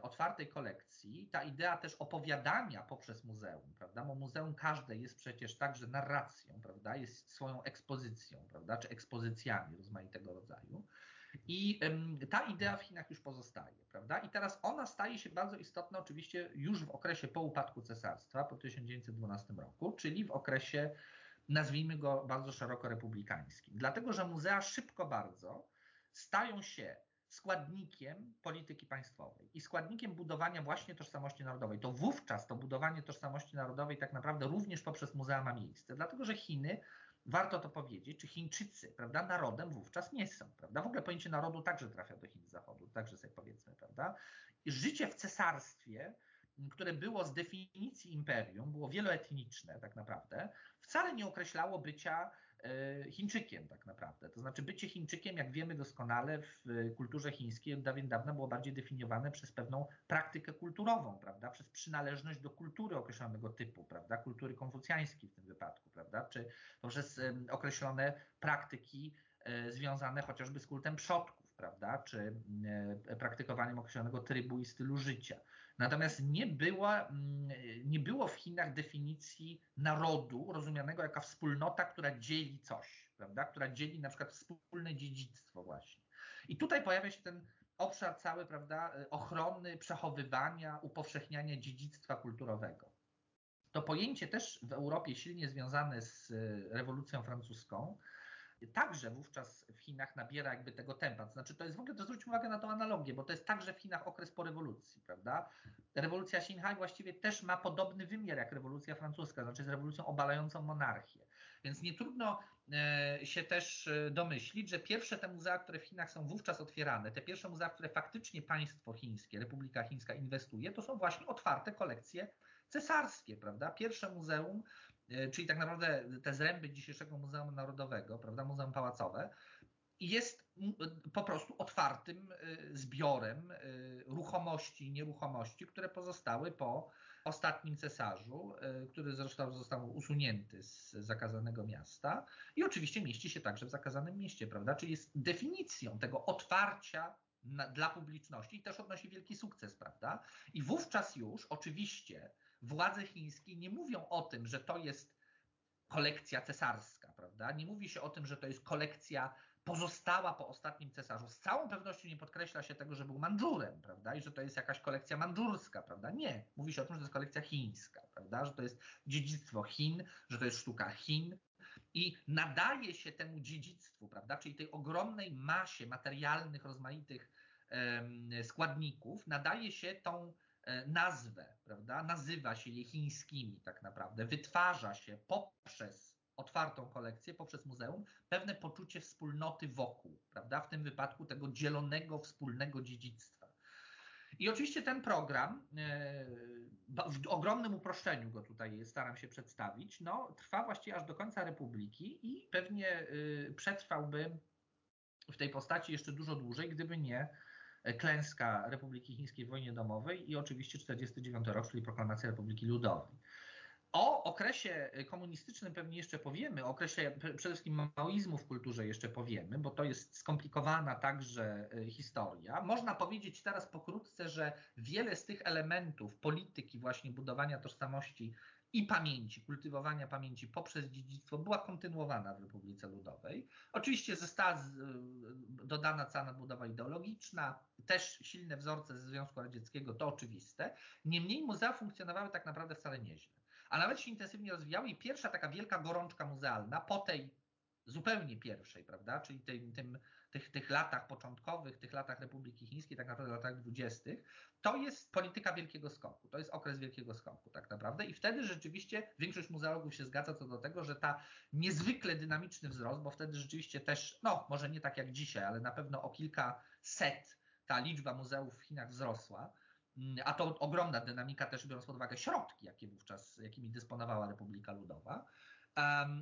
otwartej kolekcji, ta idea też opowiadania poprzez muzeum, prawda? Bo muzeum każde jest przecież także narracją, prawda? Jest swoją ekspozycją, prawda? Czy ekspozycjami rozmaitego rodzaju. I ta idea w Chinach już pozostaje, prawda? I teraz ona staje się bardzo istotna oczywiście już w okresie po upadku cesarstwa, po 1912 roku, czyli w okresie nazwijmy go bardzo szeroko republikańskim. Dlatego, że muzea szybko bardzo stają się składnikiem polityki państwowej i składnikiem budowania właśnie tożsamości narodowej. To wówczas to budowanie tożsamości narodowej tak naprawdę również poprzez muzea ma miejsce, dlatego że Chiny, warto to powiedzieć, czy Chińczycy, prawda, narodem wówczas nie są, prawda? W ogóle pojęcie narodu także trafia do Chin zachodu, także sobie powiedzmy, prawda? Życie w cesarstwie które było z definicji imperium, było wieloetniczne tak naprawdę, wcale nie określało bycia Chińczykiem tak naprawdę. To znaczy bycie Chińczykiem, jak wiemy doskonale w kulturze chińskiej od dawien dawna było bardziej definiowane przez pewną praktykę kulturową, prawda, przez przynależność do kultury określonego typu, prawda, kultury konfucjańskiej w tym wypadku, prawda, czy poprzez określone praktyki e, związane chociażby z kultem przodków prawda, czy e, praktykowaniem określonego trybu i stylu życia. Natomiast nie, mm, nie było w Chinach definicji narodu rozumianego jako wspólnota, która dzieli coś, prawda, która dzieli na przykład wspólne dziedzictwo właśnie. I tutaj pojawia się ten obszar cały, prawda, ochrony, przechowywania, upowszechniania dziedzictwa kulturowego. To pojęcie też w Europie silnie związane z rewolucją francuską, także wówczas w Chinach nabiera jakby tego tempa. To znaczy, to jest w ogóle, to zwróćmy uwagę na tą analogię, bo to jest także w Chinach okres po rewolucji, prawda? Rewolucja Xinhai właściwie też ma podobny wymiar jak rewolucja francuska, znaczy jest rewolucją obalającą monarchię. Więc nie trudno e, się też e, domyślić, że pierwsze te muzea, które w Chinach są wówczas otwierane, te pierwsze muzea, które faktycznie państwo chińskie, Republika Chińska inwestuje, to są właśnie otwarte kolekcje cesarskie, prawda? Pierwsze muzeum, czyli tak naprawdę te zręby dzisiejszego Muzeum Narodowego, prawda, Muzeum Pałacowe, jest po prostu otwartym e, zbiorem e, ruchomości i nieruchomości, które pozostały po ostatnim cesarzu, który zresztą został usunięty z zakazanego miasta i oczywiście mieści się także w zakazanym mieście, prawda? Czyli jest definicją tego otwarcia na, dla publiczności i też odnosi wielki sukces, prawda? I wówczas już oczywiście władze chińskie nie mówią o tym, że to jest kolekcja cesarska, prawda? Nie mówi się o tym, że to jest kolekcja pozostała po ostatnim cesarzu. Z całą pewnością nie podkreśla się tego, że był Mandżurem, prawda? I że to jest jakaś kolekcja mandżurska, prawda? Nie. Mówi się o tym, że to jest kolekcja chińska, prawda? Że to jest dziedzictwo Chin, że to jest sztuka Chin. I nadaje się temu dziedzictwu, prawda? Czyli tej ogromnej masie materialnych, rozmaitych składników, nadaje się tą nazwę, prawda? Nazywa się je chińskimi tak naprawdę, wytwarza się poprzez otwartą kolekcję, poprzez muzeum, pewne poczucie wspólnoty wokół, prawda? W tym wypadku tego dzielonego, wspólnego dziedzictwa. I oczywiście ten program, e, w ogromnym uproszczeniu go tutaj staram się przedstawić, no, trwa właściwie aż do końca Republiki i pewnie e, przetrwałby w tej postaci jeszcze dużo dłużej, gdyby nie klęska Republiki Chińskiej w wojnie domowej i oczywiście 49 rok, czyli proklamacja Republiki Ludowej. O okresie komunistycznym pewnie jeszcze powiemy, o okresie przede wszystkim maoizmu w kulturze jeszcze powiemy, bo to jest skomplikowana także e, historia. Można powiedzieć teraz pokrótce, że wiele z tych elementów polityki właśnie budowania tożsamości i pamięci, kultywowania pamięci poprzez dziedzictwo była kontynuowana w Republice Ludowej. Oczywiście została dodana cała nadbudowa ideologiczna, też silne wzorce ze Związku Radzieckiego, to oczywiste. Niemniej muzea funkcjonowały tak naprawdę wcale nieźle. A nawet się intensywnie rozwijały i pierwsza taka wielka gorączka muzealna po tej zupełnie pierwszej, prawda, czyli tym, tym, tych, tych latach początkowych, tych latach Republiki Chińskiej, tak naprawdę latach dwudziestych, to jest polityka wielkiego skoku, to jest okres wielkiego skoku tak naprawdę. I wtedy rzeczywiście większość muzeologów się zgadza co do tego, że ta niezwykle dynamiczny wzrost, bo wtedy rzeczywiście też, no może nie tak jak dzisiaj, ale na pewno o kilka set ta liczba muzeów w Chinach wzrosła, mm, a to ogromna dynamika też biorąc pod uwagę środki, jakie wówczas, jakimi dysponowała Republika Ludowa,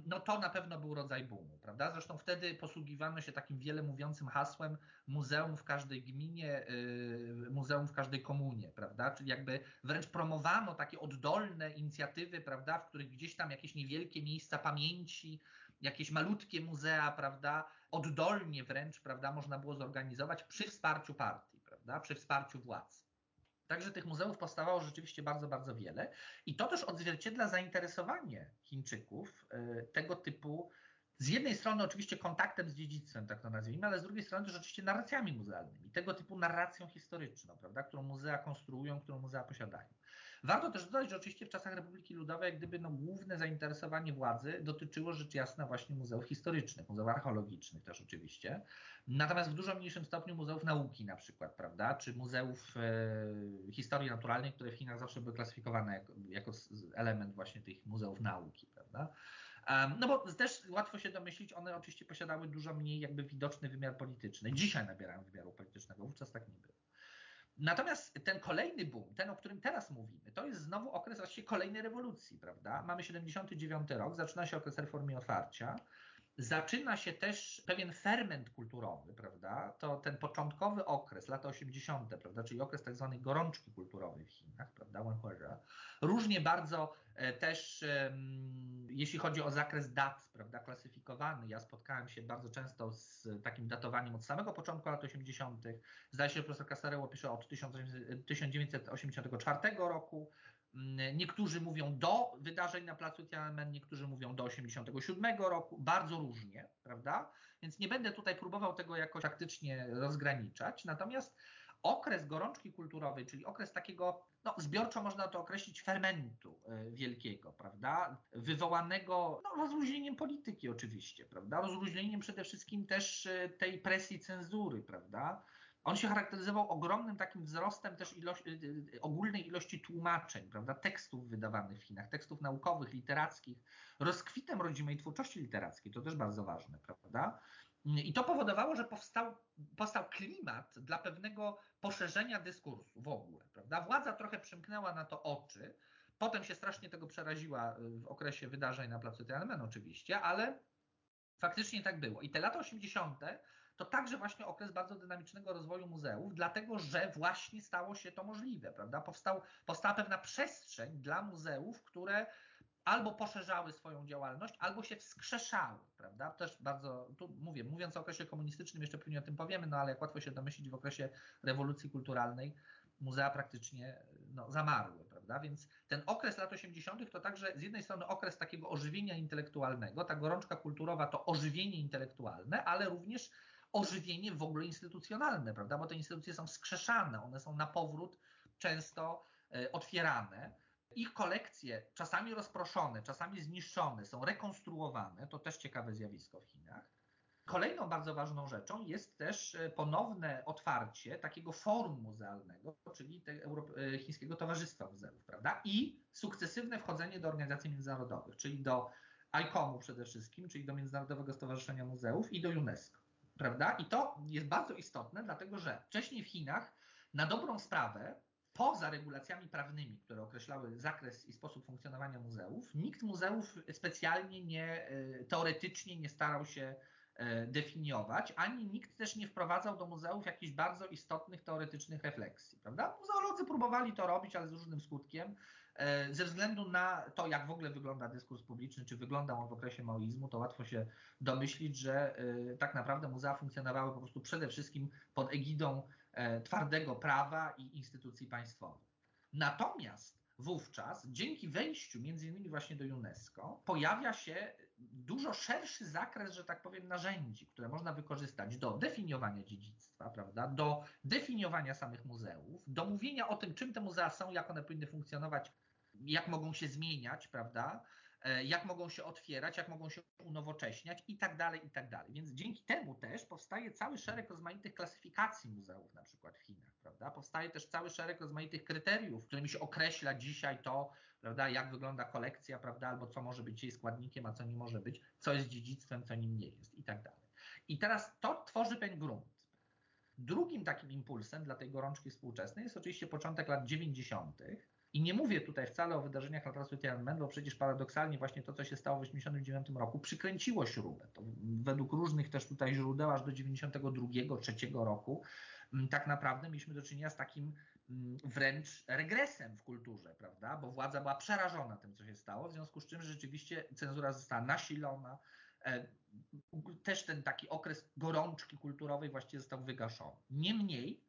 no to na pewno był rodzaj boomu, prawda? Zresztą wtedy posługiwano się takim wiele mówiącym hasłem muzeum w każdej gminie, y, muzeum w każdej komunie, prawda? Czyli jakby wręcz promowano takie oddolne inicjatywy, prawda, w których gdzieś tam jakieś niewielkie miejsca pamięci, jakieś malutkie muzea, prawda, oddolnie wręcz, prawda, można było zorganizować przy wsparciu partii, prawda, przy wsparciu władz. Także tych muzeów powstawało rzeczywiście bardzo, bardzo wiele. I to też odzwierciedla zainteresowanie Chińczyków e, tego typu, z jednej strony oczywiście kontaktem z dziedzictwem, tak to nazwijmy, ale z drugiej strony też oczywiście narracjami muzealnymi, tego typu narracją historyczną, prawda, którą muzea konstruują, którą muzea posiadają. Warto też dodać, że oczywiście w czasach Republiki Ludowej jak gdyby no, główne zainteresowanie władzy dotyczyło rzecz jasna właśnie muzeów historycznych, muzeów archeologicznych też oczywiście, natomiast w dużo mniejszym stopniu muzeów nauki na przykład, prawda, czy muzeów e, historii naturalnej, które w Chinach zawsze były klasyfikowane jako, jako element właśnie tych muzeów nauki, prawda. No bo też łatwo się domyślić, one oczywiście posiadały dużo mniej jakby widoczny wymiar polityczny. Dzisiaj nabierają wymiaru politycznego, wówczas tak nie było. Natomiast ten kolejny boom, ten o którym teraz mówimy, to jest znowu okres właściwie kolejnej rewolucji, prawda? Mamy 79 rok, zaczyna się okres reformy otwarcia, zaczyna się też pewien ferment kulturowy, prawda? To ten początkowy okres, lata 80., prawda? Czyli okres tak zwanej gorączki kulturowej w Chinach, prawda? Różnie bardzo e, też, jeśli chodzi o zakres dat, prawda? Klasyfikowany. Ja spotkałem się bardzo często z takim datowaniem od samego początku lat 80. Zdaje się, że profesor Casareło pisze od 1984 roku, niektórzy mówią do wydarzeń na placu Tiananmen, niektórzy mówią do 87 roku, bardzo różnie, prawda? Więc nie będę tutaj próbował tego jakoś faktycznie rozgraniczać. Natomiast okres gorączki kulturowej, czyli okres takiego, no zbiorczo można to określić, fermentu e, wielkiego, prawda? Wywołanego no, rozluźnieniem polityki oczywiście, prawda? Rozluźnieniem przede wszystkim też e, tej presji cenzury, prawda? On się charakteryzował ogromnym takim wzrostem też ilości, y, y, ogólnej ilości tłumaczeń, prawda, tekstów wydawanych w Chinach, tekstów naukowych, literackich, rozkwitem rodzimej twórczości literackiej, to też bardzo ważne, prawda? I to powodowało, że powstał, powstał klimat dla pewnego poszerzenia dyskursu w ogóle, prawda? Władza trochę przymknęła na to oczy, potem się strasznie tego przeraziła y, w okresie wydarzeń na placu Tiananmen oczywiście, ale faktycznie tak było. I te lata 80 to także właśnie okres bardzo dynamicznego rozwoju muzeów, dlatego że właśnie stało się to możliwe, prawda? Powstał, powstała pewna przestrzeń dla muzeów, które albo poszerzały swoją działalność, albo się wskrzeszały, prawda? Też bardzo, tu mówię, mówiąc o okresie komunistycznym, jeszcze pewnie o tym powiemy, no ale jak łatwo się domyślić, w okresie rewolucji kulturalnej muzea praktycznie no, zamarły, prawda? Więc ten okres lat 80. to także z jednej strony okres takiego ożywienia intelektualnego, ta gorączka kulturowa to ożywienie intelektualne, ale również ożywienie w ogóle instytucjonalne, prawda? Bo te instytucje są skrzeszane, one są na powrót często e, otwierane. Ich kolekcje, czasami rozproszone, czasami zniszczone, są rekonstruowane. To też ciekawe zjawisko w Chinach. Kolejną bardzo ważną rzeczą jest też e, ponowne otwarcie takiego forum muzealnego, czyli e, Chińskiego Towarzystwa Muzeów, prawda? I sukcesywne wchodzenie do organizacji międzynarodowych, czyli do ICOM-u przede wszystkim, czyli do Międzynarodowego Stowarzyszenia Muzeów i do UNESCO prawda? I to jest bardzo istotne, dlatego że wcześniej w Chinach na dobrą sprawę poza regulacjami prawnymi, które określały zakres i sposób funkcjonowania muzeów, nikt muzeów specjalnie nie, e, teoretycznie nie starał się e, definiować, ani nikt też nie wprowadzał do muzeów jakichś bardzo istotnych teoretycznych refleksji, prawda? Muzeolodzy próbowali to robić, ale z różnym skutkiem. E, ze względu na to, jak w ogóle wygląda dyskurs publiczny, czy wyglądał on w okresie maoizmu, to łatwo się domyślić, że e, tak naprawdę muzea funkcjonowały po prostu przede wszystkim pod egidą e, twardego prawa i instytucji państwowych. Natomiast wówczas, dzięki wejściu między innymi właśnie do UNESCO, pojawia się dużo szerszy zakres, że tak powiem, narzędzi, które można wykorzystać do definiowania dziedzictwa, prawda, do definiowania samych muzeów, do mówienia o tym, czym te muzea są, jak one powinny funkcjonować jak mogą się zmieniać, prawda? E, jak mogą się otwierać, jak mogą się unowocześniać i tak dalej, i tak dalej. Więc dzięki temu też powstaje cały szereg rozmaitych klasyfikacji muzeów, na przykład w Chinach, prawda? Powstaje też cały szereg rozmaitych kryteriów, którymi się określa dzisiaj to, prawda, jak wygląda kolekcja, prawda, albo co może być jej składnikiem, a co nie może być, co jest dziedzictwem, co nim nie jest i tak dalej. I teraz to tworzy pewien grunt. Drugim takim impulsem dla tej gorączki współczesnej jest oczywiście początek lat 90., i nie mówię tutaj wcale o wydarzeniach na placu Tiananmen, bo przecież paradoksalnie właśnie to, co się stało w 1989 roku, przykręciło śrubę. To według różnych też tutaj źródeł aż do 1992-1993 roku mm, tak naprawdę mieliśmy do czynienia z takim mm, wręcz regresem w kulturze, prawda? Bo władza była przerażona tym, co się stało, w związku z czym rzeczywiście cenzura została nasilona, e, też ten taki okres gorączki kulturowej właściwie został wygaszony. Niemniej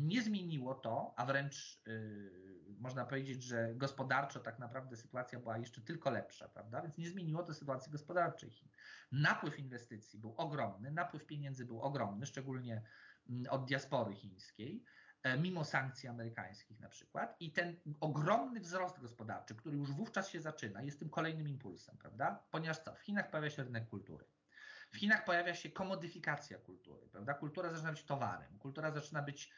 nie zmieniło to, a wręcz yy, można powiedzieć, że gospodarczo tak naprawdę sytuacja była jeszcze tylko lepsza, prawda? Więc nie zmieniło to sytuacji gospodarczej Chin. Napływ inwestycji był ogromny, napływ pieniędzy był ogromny, szczególnie mm, od diaspory chińskiej. e, mimo sankcji amerykańskich na przykład. I ten ogromny wzrost gospodarczy, który już wówczas się zaczyna, jest tym kolejnym impulsem, prawda? Ponieważ co? W Chinach pojawia się rynek kultury. W Chinach pojawia się komodyfikacja kultury, prawda? Kultura zaczyna być towarem, kultura zaczyna być,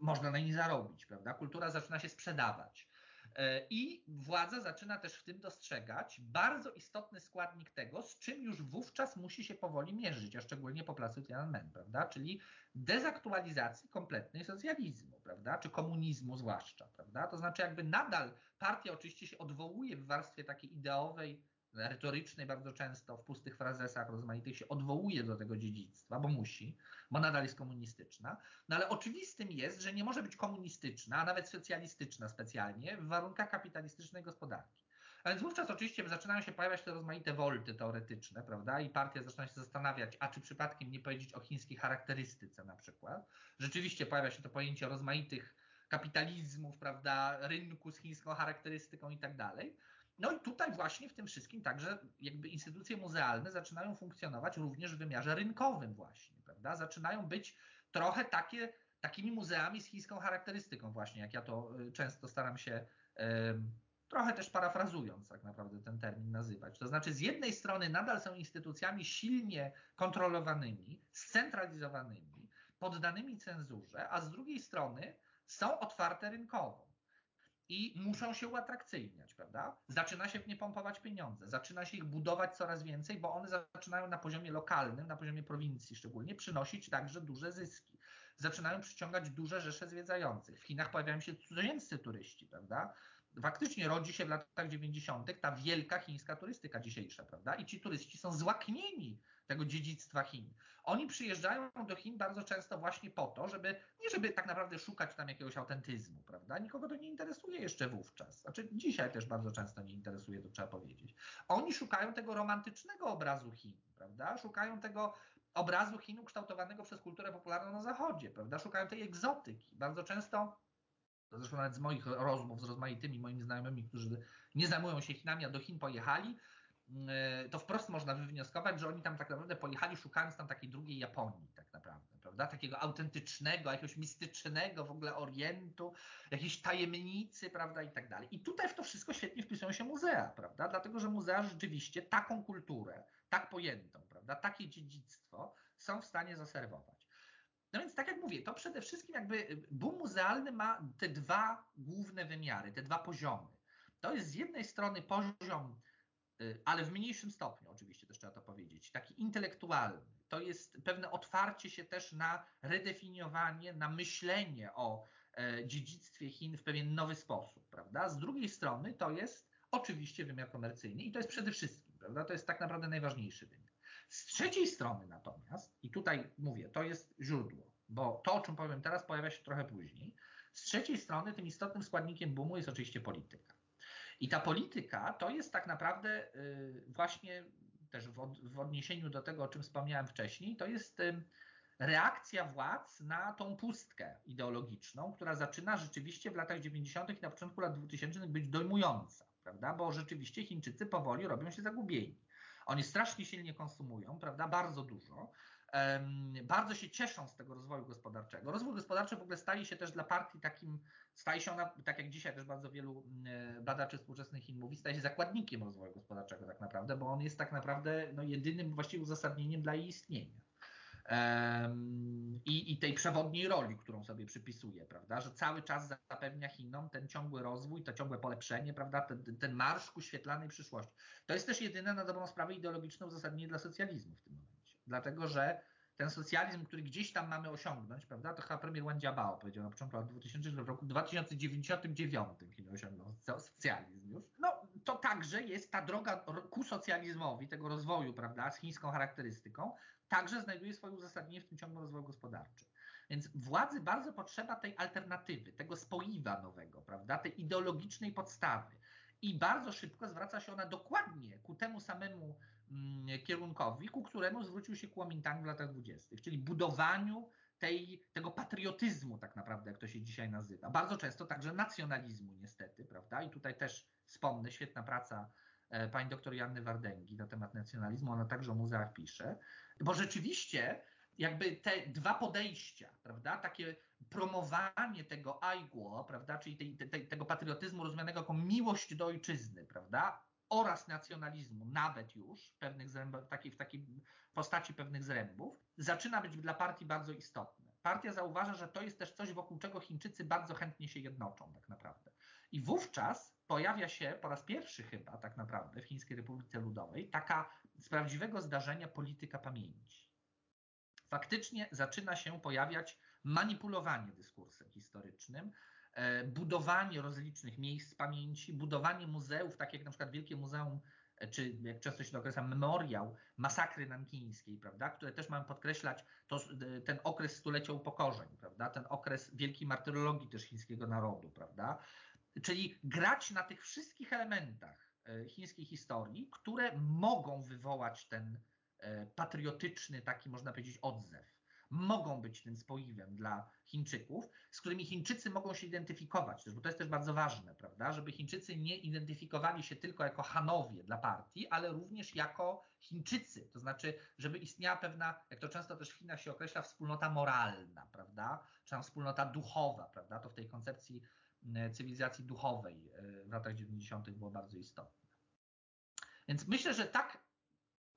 można na niej zarobić, prawda? Kultura zaczyna się sprzedawać. E, I władza zaczyna też w tym dostrzegać bardzo istotny składnik tego, z czym już wówczas musi się powoli mierzyć, a szczególnie po placu Tiananmen, prawda? Czyli dezaktualizacji kompletnej socjalizmu, prawda? Czy komunizmu zwłaszcza, prawda? To znaczy jakby nadal partia oczywiście się odwołuje w warstwie takiej ideowej, retorycznej bardzo często, w pustych frazesach rozmaitych się odwołuje do tego dziedzictwa, bo musi, bo nadal jest komunistyczna. No ale oczywistym jest, że nie może być komunistyczna, a nawet socjalistyczna specjalnie w warunkach kapitalistycznej gospodarki. A więc wówczas oczywiście zaczynają się pojawiać te rozmaite wolty teoretyczne, prawda? I partia zaczyna się zastanawiać, a czy przypadkiem nie powiedzieć o chińskiej charakterystyce na przykład. Rzeczywiście pojawia się to pojęcie rozmaitych kapitalizmów, prawda, rynku z chińską charakterystyką i tak dalej. No i tutaj właśnie w tym wszystkim także jakby instytucje muzealne zaczynają funkcjonować również w wymiarze rynkowym właśnie, prawda? Zaczynają być trochę takie, takimi muzeami z chińską charakterystyką właśnie, jak ja to y, często staram się trochę też parafrazując tak naprawdę ten termin nazywać. To znaczy z jednej strony nadal są instytucjami silnie kontrolowanymi, scentralizowanymi, poddanymi cenzurze, a z drugiej strony są otwarte rynkowo i muszą się uatrakcyjniać, prawda? Zaczyna się w nie pompować pieniądze, zaczyna się ich budować coraz więcej, bo one zaczynają na poziomie lokalnym, na poziomie prowincji szczególnie, przynosić także duże zyski. Zaczynają przyciągać duże rzesze zwiedzających. W Chinach pojawiają się cudzoziemscy turyści, prawda? faktycznie rodzi się w latach 90. ta wielka chińska turystyka dzisiejsza, prawda? I ci turyści są złaknieni tego dziedzictwa Chin. Oni przyjeżdżają do Chin bardzo często właśnie po to, żeby, nie żeby tak naprawdę szukać tam jakiegoś autentyzmu, prawda? Nikogo to nie interesuje jeszcze wówczas. Znaczy dzisiaj też bardzo często nie interesuje, to trzeba powiedzieć. Oni szukają tego romantycznego obrazu Chin, prawda? Szukają tego obrazu Chin ukształtowanego przez kulturę popularną na Zachodzie, prawda? Szukają tej egzotyki. Bardzo często to zresztą nawet z moich rozmów z rozmaitymi moimi znajomymi, którzy nie zajmują się Chinami, a do Chin pojechali, to wprost można wywnioskować, że oni tam tak naprawdę pojechali szukając tam takiej drugiej Japonii tak naprawdę, prawda? Takiego autentycznego, jakiegoś mistycznego w ogóle Orientu, jakiejś tajemnicy, prawda? I tak dalej. I tutaj w to wszystko świetnie wpisują się muzea, prawda? Dlatego, że muzea rzeczywiście taką kulturę, tak pojętą, prawda? Takie dziedzictwo są w stanie zaserwować. No więc tak jak mówię, to przede wszystkim jakby y, boom muzealny ma te dwa główne wymiary, te dwa poziomy. To jest z jednej strony poziom, ale w mniejszym stopniu oczywiście też trzeba to powiedzieć, taki intelektualny. To jest pewne otwarcie się też na redefiniowanie, na myślenie o e, dziedzictwie Chin w pewien nowy sposób, prawda? Z drugiej strony to jest oczywiście wymiar komercyjny i to jest przede wszystkim, prawda? To jest tak naprawdę najważniejszy wymiar. Z trzeciej strony natomiast, i tutaj mówię, to jest źródło, bo to, o czym powiem teraz, pojawia się trochę później. Z trzeciej strony tym istotnym składnikiem boomu jest oczywiście polityka. I ta polityka to jest tak naprawdę y, właśnie też w odniesieniu do tego, o czym wspomniałem wcześniej, to jest y, reakcja władz na tą pustkę ideologiczną, która zaczyna rzeczywiście w latach 90. i na początku lat 2000 być dojmująca, prawda? Bo rzeczywiście Chińczycy powoli robią się zagubieni. Oni strasznie silnie konsumują, prawda? Bardzo dużo. Bardzo się cieszą z tego rozwoju gospodarczego. Rozwój gospodarczy w ogóle staje się też dla partii takim, staje się ona, tak jak dzisiaj też bardzo wielu mm, e, badaczy współczesnych Chin mówi, staje się zakładnikiem rozwoju gospodarczego tak naprawdę, bo on jest tak naprawdę no, jedynym właściwie uzasadnieniem dla jej istnienia i, i tej przewodniej roli, którą sobie przypisuje, prawda, że cały czas zapewnia Chinom ten ciągły rozwój, to ciągłe polepszenie, prawda, ten, ten marsz ku świetlanej przyszłości. To jest też jedyne na dobrą sprawę ideologiczne uzasadnienie dla socjalizmu w tym momencie, dlatego że ten socjalizm, który gdzieś tam mamy osiągnąć, prawda, to chyba premier Wen Jiabao powiedział na początku lat 2000, że w roku 2099 Chiny osiągną socjalizm już. No, to także jest ta droga ku socjalizmowi, tego rozwoju, prawda, z chińską charakterystyką, także znajduje swoje uzasadnienie w tym ciągu rozwoju gospodarczym. Więc władzy bardzo potrzeba tej alternatywy, tego spoiwa nowego, prawda, tej ideologicznej podstawy. I bardzo szybko zwraca się ona dokładnie ku temu samemu kierunkowi, ku któremu zwrócił się Kuomintang w latach dwudziestych, czyli budowaniu tej, tego patriotyzmu tak naprawdę, jak to się dzisiaj nazywa. Bardzo często także nacjonalizmu niestety, prawda? I tutaj też wspomnę, świetna praca e, pani doktor Janny Wardęgi na temat nacjonalizmu, ona także o muzeach pisze, bo rzeczywiście jakby te dwa podejścia, prawda, takie promowanie tego aigło, prawda, czyli tej, tej, tego patriotyzmu rozumianego jako miłość do ojczyzny, prawda, oraz nacjonalizmu, nawet już pewnych zrębach, w, takiej, w takiej postaci pewnych zrębów, zaczyna być dla partii bardzo istotne. Partia zauważa, że to jest też coś, wokół czego Chińczycy bardzo chętnie się jednoczą, tak naprawdę. I wówczas pojawia się po raz pierwszy chyba, tak naprawdę, w Chińskiej Republice Ludowej, taka z prawdziwego zdarzenia polityka pamięci. Faktycznie zaczyna się pojawiać manipulowanie dyskursem historycznym, budowanie rozlicznych miejsc pamięci, budowanie muzeów, tak jak na przykład Wielkie Muzeum, e, czy jak często się to określa, memoriał masakry nankińskiej, prawda, które też mamy podkreślać to, e, ten okres stulecia upokorzeń, prawda, ten okres wielkiej martyrologii też chińskiego narodu, prawda, czyli grać na tych wszystkich elementach chińskiej historii, które mogą wywołać ten patriotyczny, taki można powiedzieć, odzew mogą być tym spoiwem dla Chińczyków, z którymi Chińczycy mogą się identyfikować, bo to jest też bardzo ważne, prawda, żeby Chińczycy nie identyfikowali się tylko jako Hanowie dla partii, ale również jako Chińczycy, to znaczy, żeby istniała pewna, jak to często też w Chinach się określa, wspólnota moralna, prawda, czy tam wspólnota duchowa, prawda, to w tej koncepcji cywilizacji duchowej e, w latach 90. było bardzo istotne. Więc myślę, że tak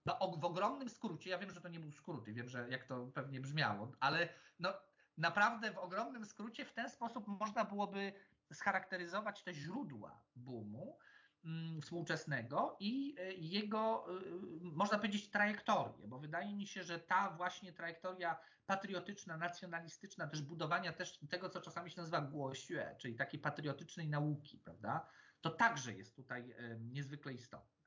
no, w ogromnym skrócie, ja wiem, że to nie był skrót i wiem, że jak to pewnie brzmiało, ale no, naprawdę w ogromnym skrócie w ten sposób można byłoby scharakteryzować te źródła boomu mm, współczesnego i y, jego, y, można powiedzieć, trajektorię, bo wydaje mi się, że ta właśnie trajektoria patriotyczna, nacjonalistyczna, też budowania też tego, co czasami się nazywa głosie, czyli takiej patriotycznej nauki, prawda, to także jest tutaj y, niezwykle istotne.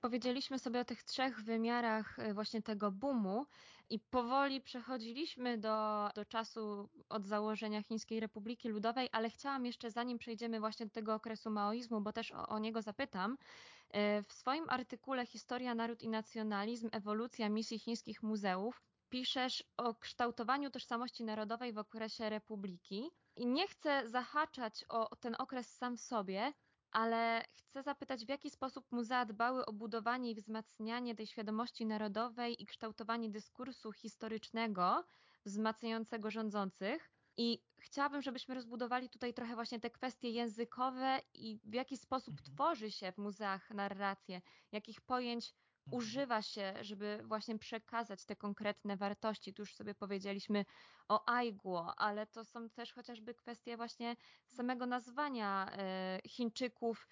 Powiedzieliśmy sobie o tych trzech wymiarach y, właśnie tego boomu i powoli przechodziliśmy do, do czasu od założenia Chińskiej Republiki Ludowej, ale chciałam jeszcze zanim przejdziemy właśnie do tego okresu maoizmu, bo też o, o niego zapytam, y, w swoim artykule Historia, Naród i Nacjonalizm, ewolucja misji chińskich muzeów piszesz o kształtowaniu tożsamości narodowej w okresie republiki. I nie chcę zahaczać o ten okres sam w sobie, ale chcę zapytać, w jaki sposób muzea dbały o budowanie i wzmacnianie tej świadomości narodowej i kształtowanie dyskursu historycznego wzmacniającego rządzących. I chciałabym, żebyśmy rozbudowali tutaj trochę właśnie te kwestie językowe i w jaki sposób mhm. tworzy się w muzeach narrację, jakich pojęć. Używa się, żeby właśnie przekazać te konkretne wartości. Tu już sobie powiedzieliśmy o Aigło, ale to są też chociażby kwestie właśnie samego nazwania e, Chińczyków,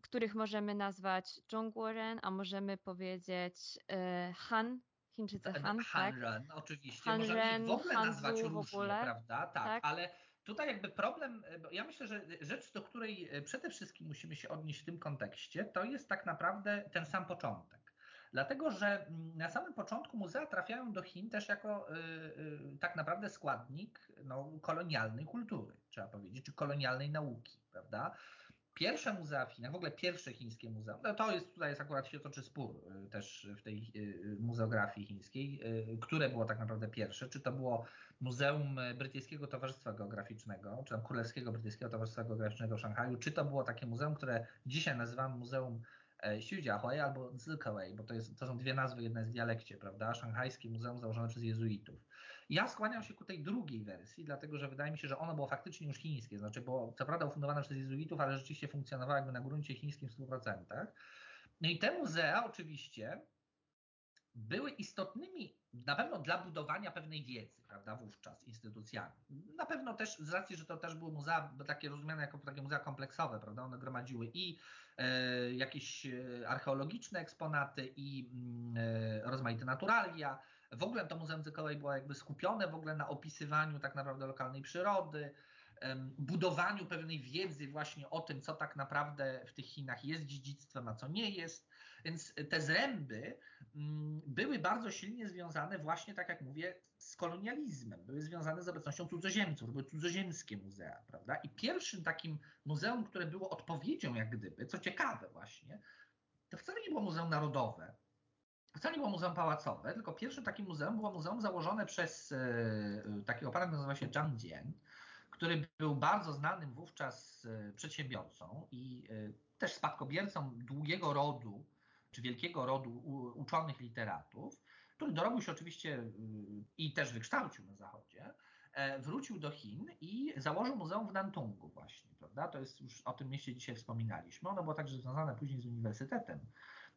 których możemy nazwać Zhongguoren, a możemy powiedzieć e, Han, Chińczycy Han, Hanren, tak? oczywiście. Hanren, możemy ich w ogóle Hanzu, nazwać różnie, ogóle, prawda? Tak, tak, ale tutaj jakby problem, ja myślę, że rzecz, do której przede wszystkim musimy się odnieść w tym kontekście, to jest tak naprawdę ten sam początek. Dlatego, że mm, na samym początku muzea trafiają do Chin też jako y, y, tak naprawdę składnik no, kolonialnej kultury, trzeba powiedzieć, czy kolonialnej nauki, prawda? Pierwsze muzea w Chinach, w ogóle pierwsze chińskie muzea, no to jest tutaj jest akurat się toczy spór y, też w tej muzeografii chińskiej, które było tak naprawdę pierwsze, czy to było Muzeum Brytyjskiego Towarzystwa Geograficznego, czy tam Królewskiego Brytyjskiego Towarzystwa Geograficznego w Szanghaju, czy to było takie muzeum, które dzisiaj nazywamy Muzeum Xiujiahui albo Zikawei, bo to, jest, to są dwie nazwy, jedna jest w dialekcie, prawda? Szanghajskie Muzeum założone przez jezuitów. Ja skłaniam się ku tej drugiej wersji, dlatego że wydaje mi się, że ono było faktycznie już chińskie, znaczy było co prawda ufundowane przez jezuitów, ale rzeczywiście funkcjonowało jakby na gruncie chińskim w 100%. No i te muzea oczywiście były istotnymi na pewno dla budowania pewnej wiedzy, prawda, wówczas instytucjami. Na pewno też z racji, że to też były muzea takie rozumiane jako takie muzea kompleksowe, prawda, one gromadziły i e, jakieś e, archeologiczne eksponaty i mm, e, rozmaite naturalia. W ogóle to Muzeum Zykowej było jakby skupione w ogóle na opisywaniu tak naprawdę lokalnej przyrody, budowaniu pewnej wiedzy właśnie o tym, co tak naprawdę w tych Chinach jest dziedzictwem, a co nie jest. Więc te zręby były bardzo silnie związane właśnie, tak jak mówię, z kolonializmem, były związane z obecnością cudzoziemców, były cudzoziemskie muzea, prawda? I pierwszym takim muzeum, które było odpowiedzią jak gdyby, co ciekawe właśnie, to wcale nie było Muzeum Narodowe, wcale nie było muzeum pałacowe, tylko pierwszym takim muzeum było muzeum założone przez e, takiego pana, który nazywa się Zhang Jian, który był bardzo znanym wówczas e, przedsiębiorcą i e, też spadkobiercą długiego rodu, czy wielkiego rodu uczonych literatów, który dorobił się oczywiście e, i też wykształcił na Zachodzie, e, wrócił do Chin i założył muzeum w Nantungu właśnie, prawda? To jest już o tym mieście dzisiaj wspominaliśmy. Ono było także związane później z uniwersytetem.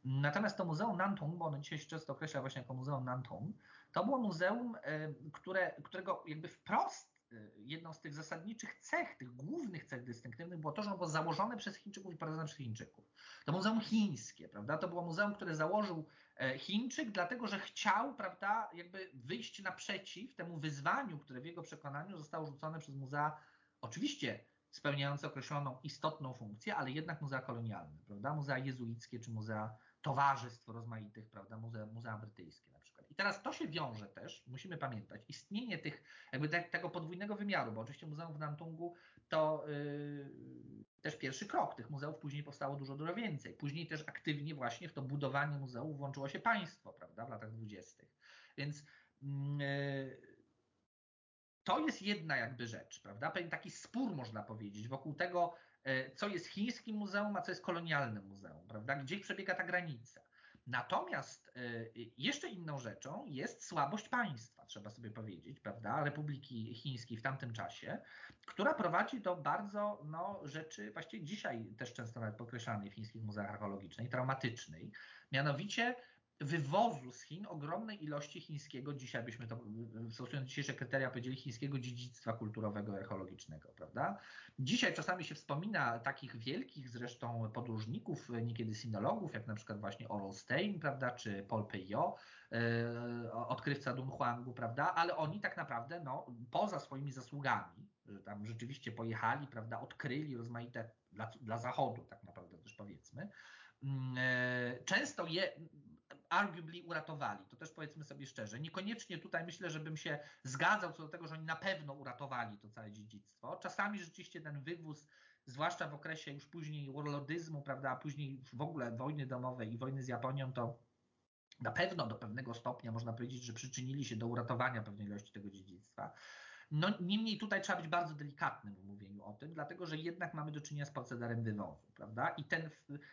Natomiast to Muzeum Nantung, bo ono dzisiaj się często określa właśnie jako Muzeum Nantung, to było muzeum, e, które, którego jakby wprost jedną z tych zasadniczych cech, tych głównych cech dystynktywnych było to, że ono było założone przez Chińczyków i prowadzone przez Chińczyków. To muzeum chińskie, prawda? To było muzeum, które założył e, Chińczyk, dlatego że chciał, prawda, jakby wyjść naprzeciw temu wyzwaniu, które w jego przekonaniu zostało rzucone przez muzea, oczywiście spełniające określoną istotną funkcję, ale jednak muzea kolonialne, prawda? Muzea jezuickie czy muzea towarzystw rozmaitych, prawda, muzea, muzea brytyjskie I teraz to się wiąże też, musimy pamiętać, istnienie tych, jakby te, tego podwójnego wymiaru, bo oczywiście Muzeum w Nantungu to yy, też pierwszy krok, tych muzeów później powstało dużo, dużo więcej. Później też aktywnie właśnie w to budowanie muzeów włączyło się państwo, prawda, w latach dwudziestych. Więc yy, to jest jedna jakby rzecz, prawda? Pewien taki spór można powiedzieć wokół tego, E, co jest chińskim muzeum, a co jest kolonialnym muzeum, prawda? Gdzie przebiega ta granica. Natomiast e, jeszcze inną rzeczą jest słabość państwa, trzeba sobie powiedzieć, prawda, Republiki Chińskiej w tamtym czasie, która prowadzi do bardzo no, rzeczy, właściwie dzisiaj też często nawet podkreślanej w chińskich muzeach archeologicznej, traumatycznej, mianowicie wywozu z Chin ogromnej ilości chińskiego, dzisiaj byśmy to, stosując dzisiejsze kryteria, powiedzieli chińskiego dziedzictwa kulturowego, archeologicznego, prawda? Dzisiaj czasami się wspomina takich wielkich zresztą podróżników, niekiedy sinologów, jak na przykład właśnie Oral Stein, prawda, czy Paul Peyo, e, odkrywca Dunhuangu, prawda, ale oni tak naprawdę, no, poza swoimi zasługami, że tam rzeczywiście pojechali, prawda, odkryli rozmaite, dla, dla Zachodu tak naprawdę też powiedzmy, mm, e, często je arguably uratowali. To też powiedzmy sobie szczerze. Niekoniecznie tutaj myślę, żebym się zgadzał co do tego, że oni na pewno uratowali to całe dziedzictwo. Czasami rzeczywiście ten wywóz, zwłaszcza w okresie już później warlordyzmu, prawda, a później w ogóle wojny domowej i wojny z Japonią, to na pewno do pewnego stopnia można powiedzieć, że przyczynili się do uratowania pewnej ilości tego dziedzictwa. No, niemniej tutaj trzeba być bardzo delikatnym o tym, dlatego że jednak mamy do czynienia z procederem wywozu, prawda? I ten,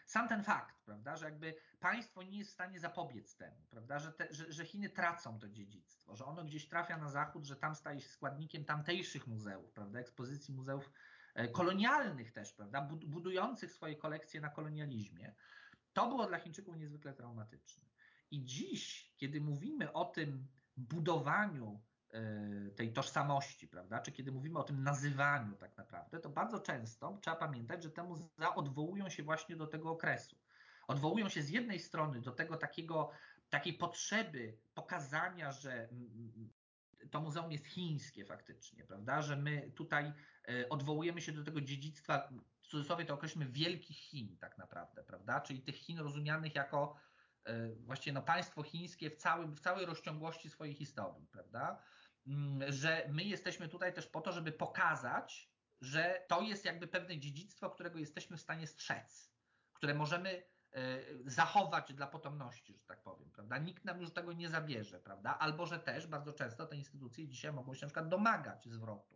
sam ten fakt, prawda, że jakby państwo nie jest w stanie zapobiec temu, prawda, że, te, że, że Chiny tracą to dziedzictwo, że ono gdzieś trafia na zachód, że tam staje się składnikiem tamtejszych muzeów, prawda, ekspozycji muzeów e, kolonialnych też, prawda, budujących swoje kolekcje na kolonializmie, to było dla Chińczyków niezwykle traumatyczne. I dziś, kiedy mówimy o tym budowaniu tej tożsamości, prawda? Czy kiedy mówimy o tym nazywaniu tak naprawdę, to bardzo często trzeba pamiętać, że temu odwołują się właśnie do tego okresu. Odwołują się z jednej strony do tego takiego, takiej potrzeby pokazania, że to muzeum jest chińskie faktycznie, prawda? Że my tutaj e, odwołujemy się do tego dziedzictwa, w cudzysłowie to określmy wielkich Chin tak naprawdę, prawda? Czyli tych Chin rozumianych jako e, właściwie no, państwo chińskie w, całym, w całej rozciągłości swojej historii, prawda? Mm, że my jesteśmy tutaj też po to, żeby pokazać, że to jest jakby pewne dziedzictwo, którego jesteśmy w stanie strzec, które możemy e, zachować dla potomności, że tak powiem, prawda? Nikt nam już tego nie zabierze, prawda? Albo że też bardzo często te instytucje dzisiaj mogą się na przykład domagać zwrotu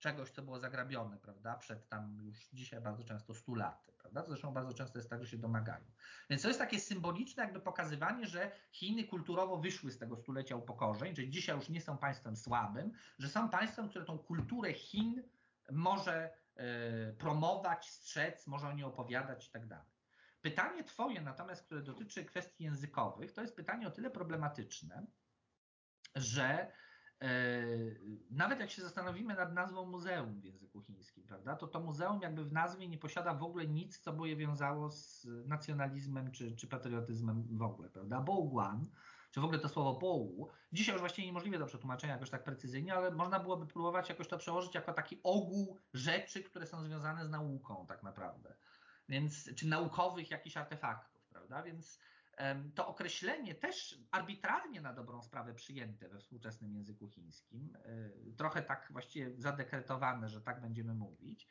czegoś, co było zagrabione, prawda, przed tam już dzisiaj bardzo często 100 laty, prawda, zresztą bardzo często jest tak, że się domagają. Więc to jest takie symboliczne jakby pokazywanie, że Chiny kulturowo wyszły z tego stulecia upokorzeń, że dzisiaj już nie są państwem słabym, że są państwem, które tą kulturę Chin może y, promować, strzec, może o niej opowiadać i tak dalej. Pytanie twoje natomiast, które dotyczy kwestii językowych, to jest pytanie o tyle problematyczne, że nawet jak się zastanowimy nad nazwą muzeum w języku chińskim, prawda, to to muzeum jakby w nazwie nie posiada w ogóle nic, co by je wiązało z nacjonalizmem czy, czy patriotyzmem w ogóle, prawda? Boguan, czy w ogóle to słowo Bowu, dzisiaj już właściwie niemożliwe do przetłumaczenia jakoś tak precyzyjnie, ale można byłoby próbować jakoś to przełożyć jako taki ogół rzeczy, które są związane z nauką tak naprawdę. Więc, czy naukowych jakichś artefaktów, prawda? Więc to określenie też arbitralnie na dobrą sprawę przyjęte we współczesnym języku chińskim, e, trochę tak właściwie zadekretowane, że tak będziemy mówić,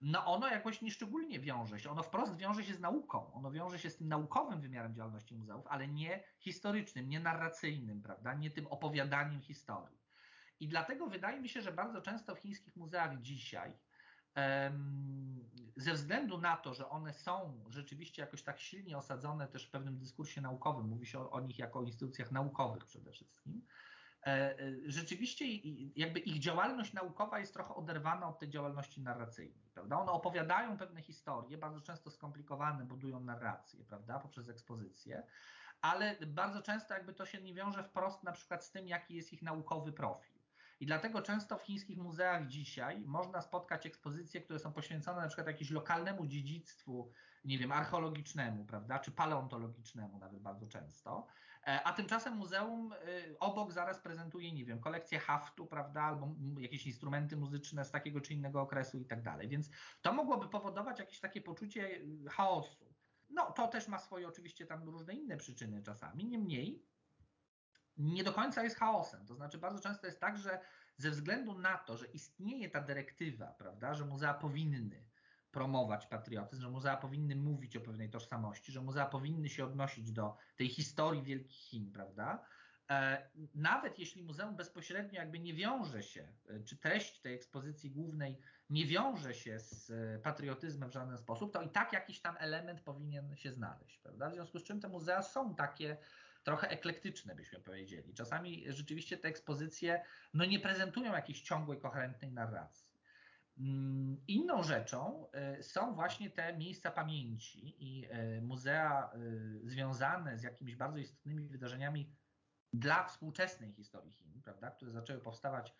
no ono jakoś nieszczególnie wiąże się, ono wprost wiąże się z nauką, ono wiąże się z tym naukowym wymiarem działalności muzeów, ale nie historycznym, nie narracyjnym, prawda, nie tym opowiadaniem historii. I dlatego wydaje mi się, że bardzo często w chińskich muzeach dzisiaj ze względu na to, że one są rzeczywiście jakoś tak silnie osadzone też w pewnym dyskursie naukowym, mówi się o, o nich jako o instytucjach naukowych przede wszystkim, rzeczywiście jakby ich działalność naukowa jest trochę oderwana od tej działalności narracyjnej, prawda? One opowiadają pewne historie, bardzo często skomplikowane, budują narrację, prawda, poprzez ekspozycję, ale bardzo często jakby to się nie wiąże wprost na przykład z tym, jaki jest ich naukowy profil. I dlatego często w chińskich muzeach dzisiaj można spotkać ekspozycje, które są poświęcone na przykład jakiemuś lokalnemu dziedzictwu, nie wiem, archeologicznemu, prawda, czy paleontologicznemu nawet bardzo często, e, a tymczasem muzeum y, obok zaraz prezentuje, nie wiem, kolekcję haftu, prawda, albo jakieś instrumenty muzyczne z takiego czy innego okresu i tak dalej. Więc to mogłoby powodować jakieś takie poczucie y, chaosu. No, to też ma swoje oczywiście tam różne inne przyczyny czasami, niemniej nie do końca jest chaosem. To znaczy bardzo często jest tak, że ze względu na to, że istnieje ta dyrektywa, prawda, że muzea powinny promować patriotyzm, że muzea powinny mówić o pewnej tożsamości, że muzea powinny się odnosić do tej historii Wielkich Chin, prawda? E, nawet jeśli muzeum bezpośrednio jakby nie wiąże się, e, czy treść tej ekspozycji głównej nie wiąże się z e, patriotyzmem w żaden sposób, to i tak jakiś tam element powinien się znaleźć, prawda? W związku z czym te muzea są takie trochę eklektyczne, byśmy powiedzieli. Czasami rzeczywiście te ekspozycje no, nie prezentują jakiejś ciągłej, koherentnej narracji. Mm, inną rzeczą y, są właśnie te miejsca pamięci i y, muzea y, związane z jakimiś bardzo istotnymi wydarzeniami dla współczesnej historii Chin, prawda, które zaczęły powstawać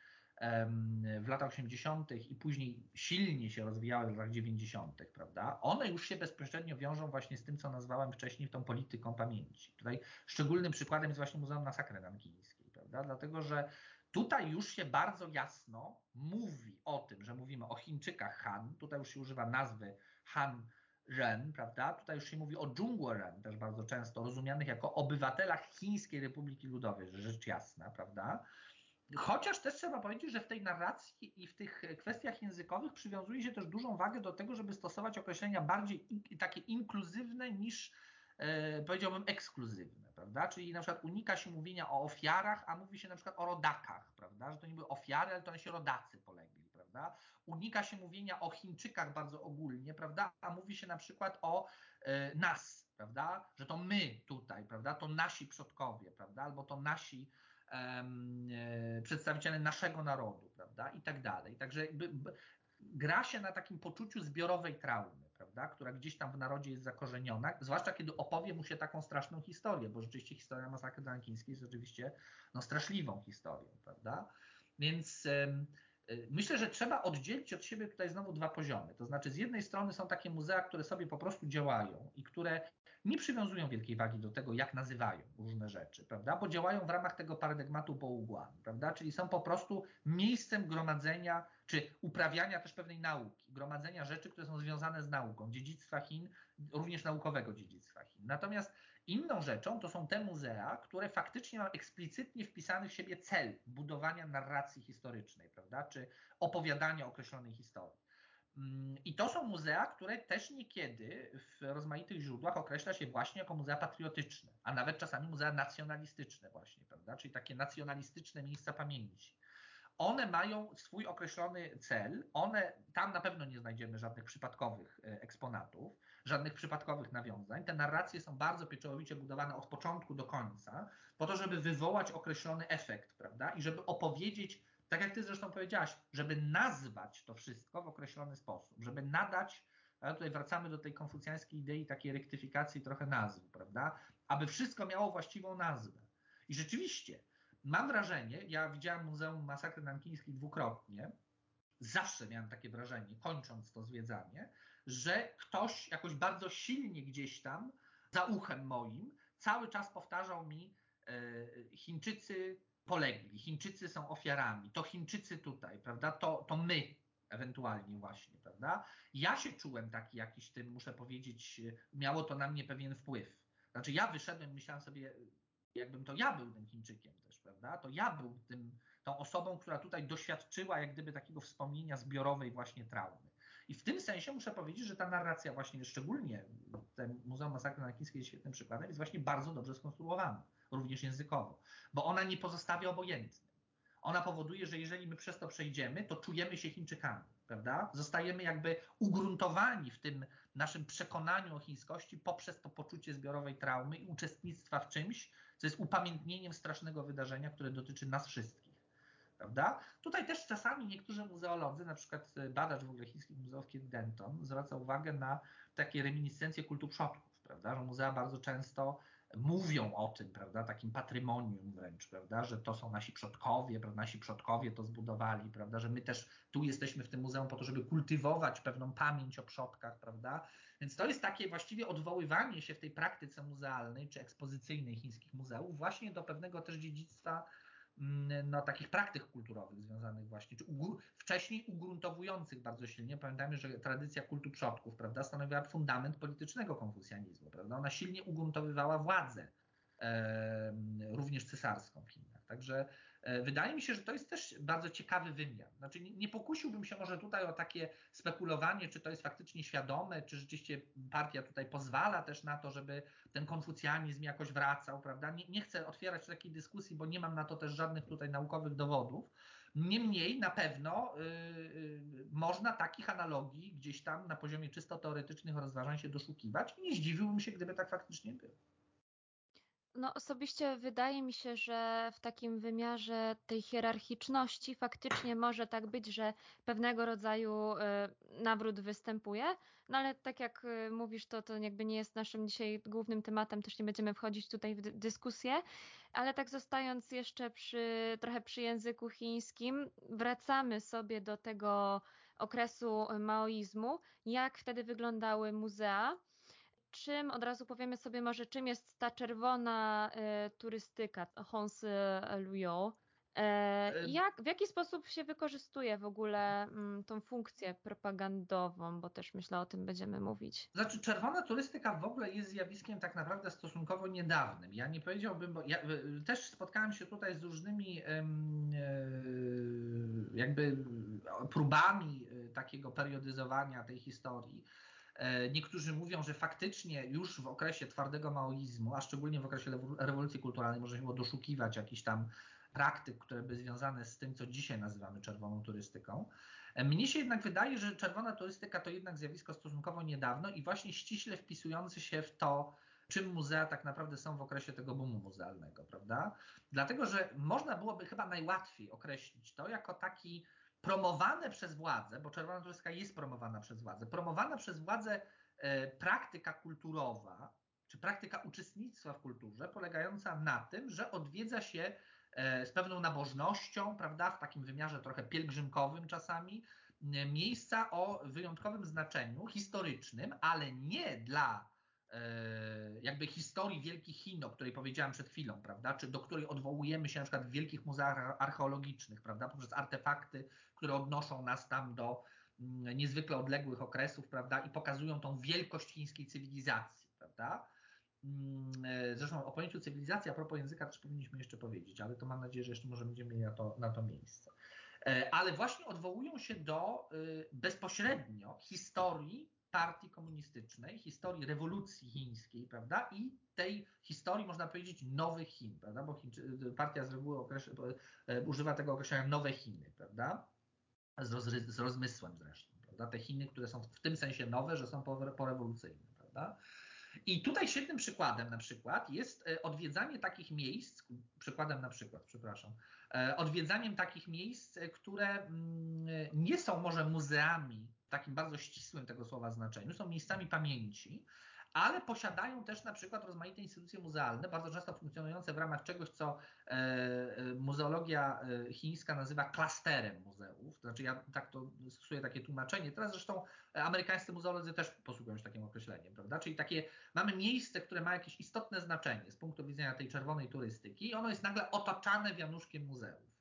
w latach 80. i później silnie się rozwijały w latach 90., prawda? One już się bezpośrednio wiążą właśnie z tym, co nazwałem wcześniej tą polityką pamięci. Tutaj szczególnym przykładem jest właśnie Muzeum Masakry Nankińskiej, prawda? Dlatego, że tutaj już się bardzo jasno mówi o tym, że mówimy o Chińczykach Han, tutaj już się używa nazwy Han Ren, prawda? Tutaj już się mówi o Zhongguo Ren, też bardzo często rozumianych jako obywatelach Chińskiej Republiki Ludowej, rzecz jasna, prawda? Chociaż też trzeba powiedzieć, że w tej narracji i w tych kwestiach językowych przywiązuje się też dużą wagę do tego, żeby stosować określenia bardziej in, takie inkluzywne niż e, powiedziałbym ekskluzywne, prawda? Czyli na przykład unika się mówienia o ofiarach, a mówi się na przykład o rodakach, prawda? Że to nie były ofiary, ale to one się rodacy polegli, prawda? Unika się mówienia o Chińczykach bardzo ogólnie, prawda? A mówi się na przykład o e, nas, prawda? Że to my tutaj, prawda? To nasi przodkowie, prawda? Albo to nasi przedstawiciele naszego narodu, prawda, i tak dalej. Także jakby gra się na takim poczuciu zbiorowej traumy, prawda, która gdzieś tam w narodzie jest zakorzeniona, zwłaszcza kiedy opowie mu się taką straszną historię, bo rzeczywiście historia masakry dankińskiej jest oczywiście no, straszliwą historią, prawda. Więc myślę, że trzeba oddzielić od siebie tutaj znowu dwa poziomy. To znaczy, z jednej strony są takie muzea, które sobie po prostu działają i które nie przywiązują wielkiej wagi do tego, jak nazywają różne rzeczy, prawda? Bo działają w ramach tego paradygmatu Bougwan, prawda? Czyli są po prostu miejscem gromadzenia czy uprawiania też pewnej nauki, gromadzenia rzeczy, które są związane z nauką, dziedzictwa Chin, również naukowego dziedzictwa Chin. Natomiast inną rzeczą to są te muzea, które faktycznie mają eksplicytnie wpisany w siebie cel budowania narracji historycznej, prawda, czy opowiadania określonej historii. Mm, I to są muzea, które też niekiedy w rozmaitych źródłach określa się właśnie jako muzea patriotyczne, a nawet czasami muzea nacjonalistyczne właśnie, prawda? Czyli takie nacjonalistyczne miejsca pamięci one mają swój określony cel, one, tam na pewno nie znajdziemy żadnych przypadkowych e, eksponatów, żadnych przypadkowych nawiązań. Te narracje są bardzo pieczołowicie budowane od początku do końca, po to, żeby wywołać określony efekt, prawda? I żeby opowiedzieć, tak jak ty zresztą powiedziałaś, żeby nazwać to wszystko w określony sposób, żeby nadać, a tutaj wracamy do tej konfucjańskiej idei takiej rektyfikacji trochę nazw, prawda? Aby wszystko miało właściwą nazwę. I rzeczywiście, mam wrażenie, ja widziałem Muzeum Masakry Nankińskiej dwukrotnie, zawsze miałem takie wrażenie, kończąc to zwiedzanie, że ktoś jakoś bardzo silnie gdzieś tam, za uchem moim, cały czas powtarzał mi, e, Chińczycy polegli, Chińczycy są ofiarami, to Chińczycy tutaj, prawda, to, to my ewentualnie właśnie, prawda. Ja się czułem taki jakiś tym, muszę powiedzieć, miało to na mnie pewien wpływ. Znaczy ja wyszedłem, myślałem sobie, jakbym to ja był tym Chińczykiem też, prawda, to ja był tym, tą osobą, która tutaj doświadczyła jak gdyby takiego wspomnienia zbiorowej właśnie traumy. I w tym sensie muszę powiedzieć, że ta narracja właśnie, szczególnie ten Muzeum Masakry Nankińskiej jest świetnym przykładem, jest właśnie bardzo dobrze skonstruowana, również językowo, bo ona nie pozostawia obojętnym. Ona powoduje, że jeżeli my przez to przejdziemy, to czujemy się Chińczykami, prawda? Zostajemy jakby ugruntowani w tym naszym przekonaniu o chińskości poprzez to poczucie zbiorowej traumy i uczestnictwa w czymś, co jest upamiętnieniem strasznego wydarzenia, które dotyczy nas wszystkich. Prawda? Tutaj też czasami niektórzy muzeolodzy, na przykład badacz w ogóle chińskich muzeów Kit Denton, zwraca uwagę na takie reminiscencje kultu przodków, prawda? że muzea bardzo często mówią o tym, prawda, takim patrymonium wręcz, prawda, że to są nasi przodkowie, prawda, nasi przodkowie to zbudowali, prawda, że my też tu jesteśmy w tym muzeum po to, żeby kultywować pewną pamięć o przodkach, prawda, więc to jest takie właściwie odwoływanie się w tej praktyce muzealnej czy ekspozycyjnej chińskich muzeów właśnie do pewnego też dziedzictwa no, takich praktyk kulturowych związanych właśnie, czy wcześniej ugruntowujących bardzo silnie. Pamiętajmy, że tradycja kultu przodków prawda, stanowiła fundament politycznego konfucjanizmu. Prawda? Ona silnie ugruntowywała władzę również cesarską w Chinach. Także e, wydaje mi się, że to jest też bardzo ciekawy wymiar. Znaczy nie, nie pokusiłbym się może tutaj o takie spekulowanie, czy to jest faktycznie świadome, czy rzeczywiście partia tutaj pozwala też na to, żeby ten konfucjanizm jakoś wracał, prawda? Nie, nie chcę otwierać takiej dyskusji, bo nie mam na to też żadnych tutaj naukowych dowodów. Niemniej na pewno yy, można takich analogii gdzieś tam na poziomie czysto teoretycznych rozważań się doszukiwać i nie zdziwiłbym się, gdyby tak faktycznie było. No, osobiście wydaje mi się, że w takim wymiarze tej hierarchiczności faktycznie może tak być, że pewnego rodzaju y, nawrót występuje, no ale tak jak y, mówisz, to, to jakby nie jest naszym dzisiaj głównym tematem, też nie będziemy wchodzić tutaj w dyskusję, ale tak zostając jeszcze przy, trochę przy języku chińskim, wracamy sobie do tego okresu maoizmu, jak wtedy wyglądały muzea czym, od razu powiemy sobie może, czym jest ta czerwona y, turystyka, Hons Luyo. E, jak, w jaki sposób się wykorzystuje w ogóle mm, tą funkcję propagandową, bo też myślę o tym będziemy mówić. Znaczy, czerwona turystyka w ogóle jest zjawiskiem tak naprawdę stosunkowo niedawnym. Ja nie powiedziałbym, bo ja też spotkałem się tutaj z różnymi e, jakby próbami takiego periodyzowania tej historii. E, niektórzy mówią, że faktycznie już w okresie twardego maoizmu, a szczególnie w okresie rewolucji kulturalnej, można było doszukiwać jakichś tam praktyk, które by związane z tym, co dzisiaj nazywamy czerwoną turystyką. E, mnie się jednak wydaje, że czerwona turystyka to jednak zjawisko stosunkowo niedawno i właśnie ściśle wpisujący się w to, czym muzea tak naprawdę są w okresie tego boomu muzealnego, prawda? Dlatego, że można byłoby chyba najłatwiej określić to jako taki promowane przez władzę, bo Czerwona Turystyka jest promowana przez władzę, promowana przez władzę e, praktyka kulturowa, czy praktyka uczestnictwa w kulturze, polegająca na tym, że odwiedza się e, z pewną nabożnością, prawda, w takim wymiarze trochę pielgrzymkowym czasami, miejsca o wyjątkowym znaczeniu historycznym, ale nie dla jakby historii Wielkich Chin, o której powiedziałem przed chwilą, prawda, czy do której odwołujemy się na przykład w wielkich muzeach archeologicznych, prawda, poprzez artefakty, które odnoszą nas tam do mm, niezwykle odległych okresów, prawda, i pokazują tą wielkość chińskiej cywilizacji, prawda. Mm, e, zresztą o pojęciu cywilizacji, a propos języka też powinniśmy jeszcze powiedzieć, ale to mam nadzieję, że jeszcze może będziemy mieli na to, na to miejsce. E, ale właśnie odwołują się do y, bezpośrednio historii partii komunistycznej, historii rewolucji chińskiej, prawda, i tej historii, można powiedzieć, nowych Chin, prawda, bo Chińczy, partia z reguły określa, e, używa tego określenia nowe Chiny, prawda, z, roz, z rozmysłem zresztą, prawda, te Chiny, które są w tym sensie nowe, że są porewolucyjne, prawda. I tutaj świetnym przykładem na przykład jest e, odwiedzanie takich miejsc, przykładem na przykład, przepraszam, e, odwiedzaniem takich miejsc, które mm, nie są może muzeami takim bardzo ścisłym tego słowa znaczeniu, są miejscami pamięci, ale posiadają też na przykład rozmaite instytucje muzealne, bardzo często funkcjonujące w ramach czegoś, co e, e, muzeologia e, chińska nazywa klasterem muzeów. Znaczy ja tak to stosuję takie tłumaczenie. Teraz zresztą amerykańscy muzeolodzy też posługują się takim określeniem, prawda? Czyli takie mamy miejsce, które ma jakieś istotne znaczenie z punktu widzenia tej czerwonej turystyki i ono jest nagle otaczane wianuszkiem muzeów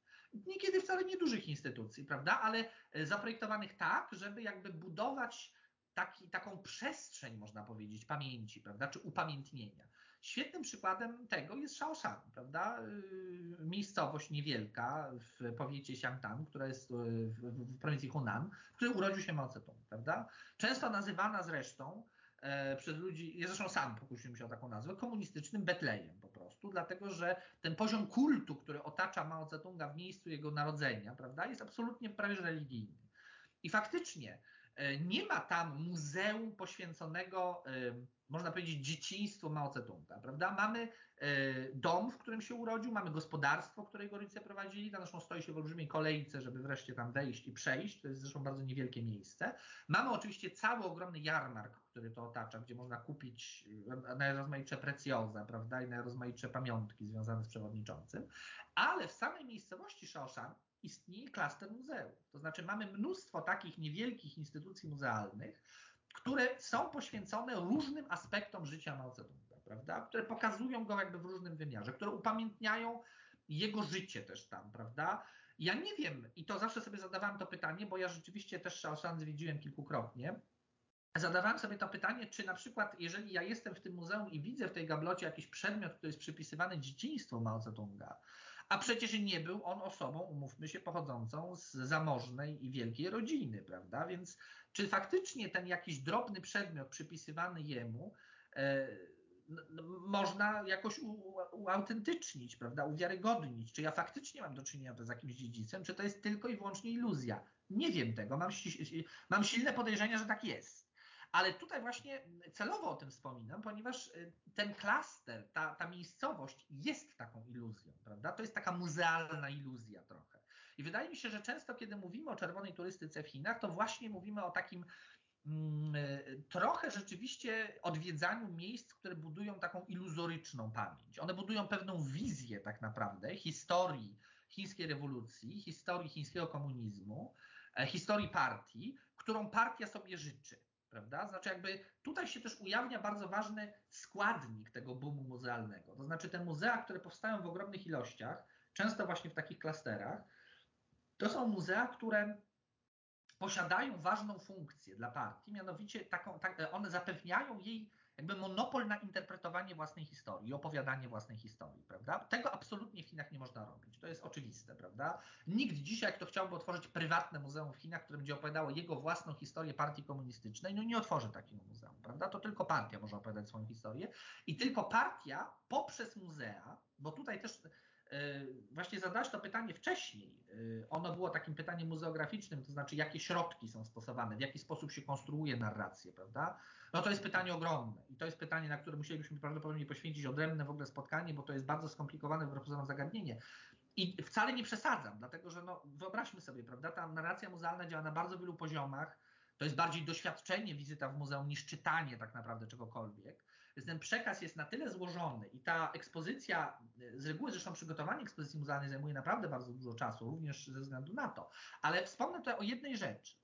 niekiedy wcale niedużych instytucji, prawda, ale zaprojektowanych tak, żeby jakby budować taki, taką przestrzeń, można powiedzieć, pamięci, prawda, czy upamiętnienia. Świetnym przykładem tego jest Shaoshan, prawda, yy, miejscowość niewielka w powiecie Xiangtan, która jest yy, w, prowincji Hunan, w której urodził się Mao Zedong, prawda, często nazywana zresztą e, przez ludzi, ja zresztą sam pokusiłem się o taką nazwę, komunistycznym Betlejem po prostu, dlatego że ten poziom kultu, który otacza Mao Zedonga w miejscu jego narodzenia, prawda, jest absolutnie prawie religijny. I faktycznie E, nie ma tam muzeum poświęconego, e, można powiedzieć, dzieciństwu Mao Zedonga, prawda? Mamy dom, w którym się urodził, mamy gospodarstwo, które jego rodzice prowadzili, tam zresztą stoi się w olbrzymiej kolejce, żeby wreszcie tam wejść i przejść, to jest zresztą bardzo niewielkie miejsce. Mamy oczywiście cały ogromny jarmark, który to otacza, gdzie można kupić najrozmaitsze precjoza, prawda, i najrozmaitsze pamiątki związane z przewodniczącym, ale w samej miejscowości Shaoshan istnieje klaster muzeów. To znaczy mamy mnóstwo takich niewielkich instytucji muzealnych, które są poświęcone różnym aspektom życia Mao Zedonga, prawda? Które pokazują go jakby w różnym wymiarze, które upamiętniają jego życie też tam, prawda? Ja nie wiem, i to zawsze sobie zadawałem to pytanie, bo ja rzeczywiście też Shaoshan zwiedziłem kilkukrotnie. Zadawałem sobie to pytanie, czy na przykład, jeżeli ja jestem w tym muzeum i widzę w tej gablocie jakiś przedmiot, który jest przypisywany dzieciństwu Mao Zedonga, a przecież nie był on osobą, umówmy się, pochodzącą z zamożnej i wielkiej rodziny, prawda? Więc czy faktycznie ten jakiś drobny przedmiot przypisywany jemu e, można jakoś uautentycznić, prawda, uwiarygodnić, czy ja faktycznie mam do czynienia z jakimś dziedzicem, czy to jest tylko i wyłącznie iluzja. Nie wiem tego, mam, mam silne podejrzenia, że tak jest. Ale tutaj właśnie celowo o tym wspominam, ponieważ y, ten klaster, ta, ta miejscowość jest taką iluzją, prawda? To jest taka muzealna iluzja trochę. I wydaje mi się, że często, kiedy mówimy o czerwonej turystyce w Chinach, to właśnie mówimy o takim trochę rzeczywiście odwiedzaniu miejsc, które budują taką iluzoryczną pamięć. One budują pewną wizję tak naprawdę historii chińskiej rewolucji, historii chińskiego komunizmu, e, historii partii, którą partia sobie życzy prawda? Znaczy jakby tutaj się też ujawnia bardzo ważny składnik tego boomu muzealnego. To znaczy te muzea, które powstają w ogromnych ilościach, często właśnie w takich klasterach, to są muzea, które posiadają ważną funkcję dla partii, mianowicie taką, tak, one zapewniają jej jakby monopol na interpretowanie własnej historii i opowiadanie własnej historii, prawda? Tego absolutnie w Chinach nie można robić. To jest oczywiste, prawda? Nikt dzisiaj, kto chciałby otworzyć prywatne muzeum w Chinach, które będzie opowiadało jego własną historię partii komunistycznej, no nie otworzy takiego muzeum, prawda? To tylko partia może opowiadać swoją historię i tylko partia poprzez muzea, bo tutaj też właśnie zadać to pytanie wcześniej. E, ono było takim pytaniem muzeograficznym, to znaczy jakie środki są stosowane, w jaki sposób się konstruuje narrację, prawda? No to jest pytanie ogromne i to jest pytanie, na które musielibyśmy prawdopodobnie poświęcić odrębne w ogóle spotkanie, bo to jest bardzo skomplikowane pozorom zagadnienie. I wcale nie przesadzam, dlatego że no, wyobraźmy sobie, prawda, ta narracja muzealna działa na bardzo wielu poziomach, to jest bardziej doświadczenie, wizyta w muzeum, niż czytanie tak naprawdę czegokolwiek. Więc ten przekaz jest na tyle złożony i ta ekspozycja, z reguły zresztą przygotowanie ekspozycji muzealnej zajmuje naprawdę bardzo dużo czasu, również ze względu na to. Ale wspomnę tutaj o jednej rzeczy.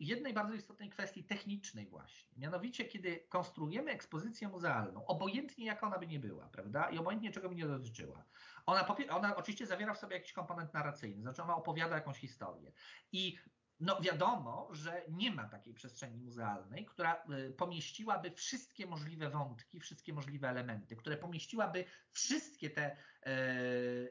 Jednej bardzo istotnej kwestii technicznej właśnie. Mianowicie, kiedy konstruujemy ekspozycję muzealną, obojętnie jaka ona by nie była, prawda? I obojętnie czego by nie dotyczyła. Ona, ona oczywiście zawiera w sobie jakiś komponent narracyjny, znaczy ona opowiada jakąś historię. I no wiadomo, że nie ma takiej przestrzeni muzealnej, która y, pomieściłaby wszystkie możliwe wątki, wszystkie możliwe elementy, które pomieściłaby wszystkie te e,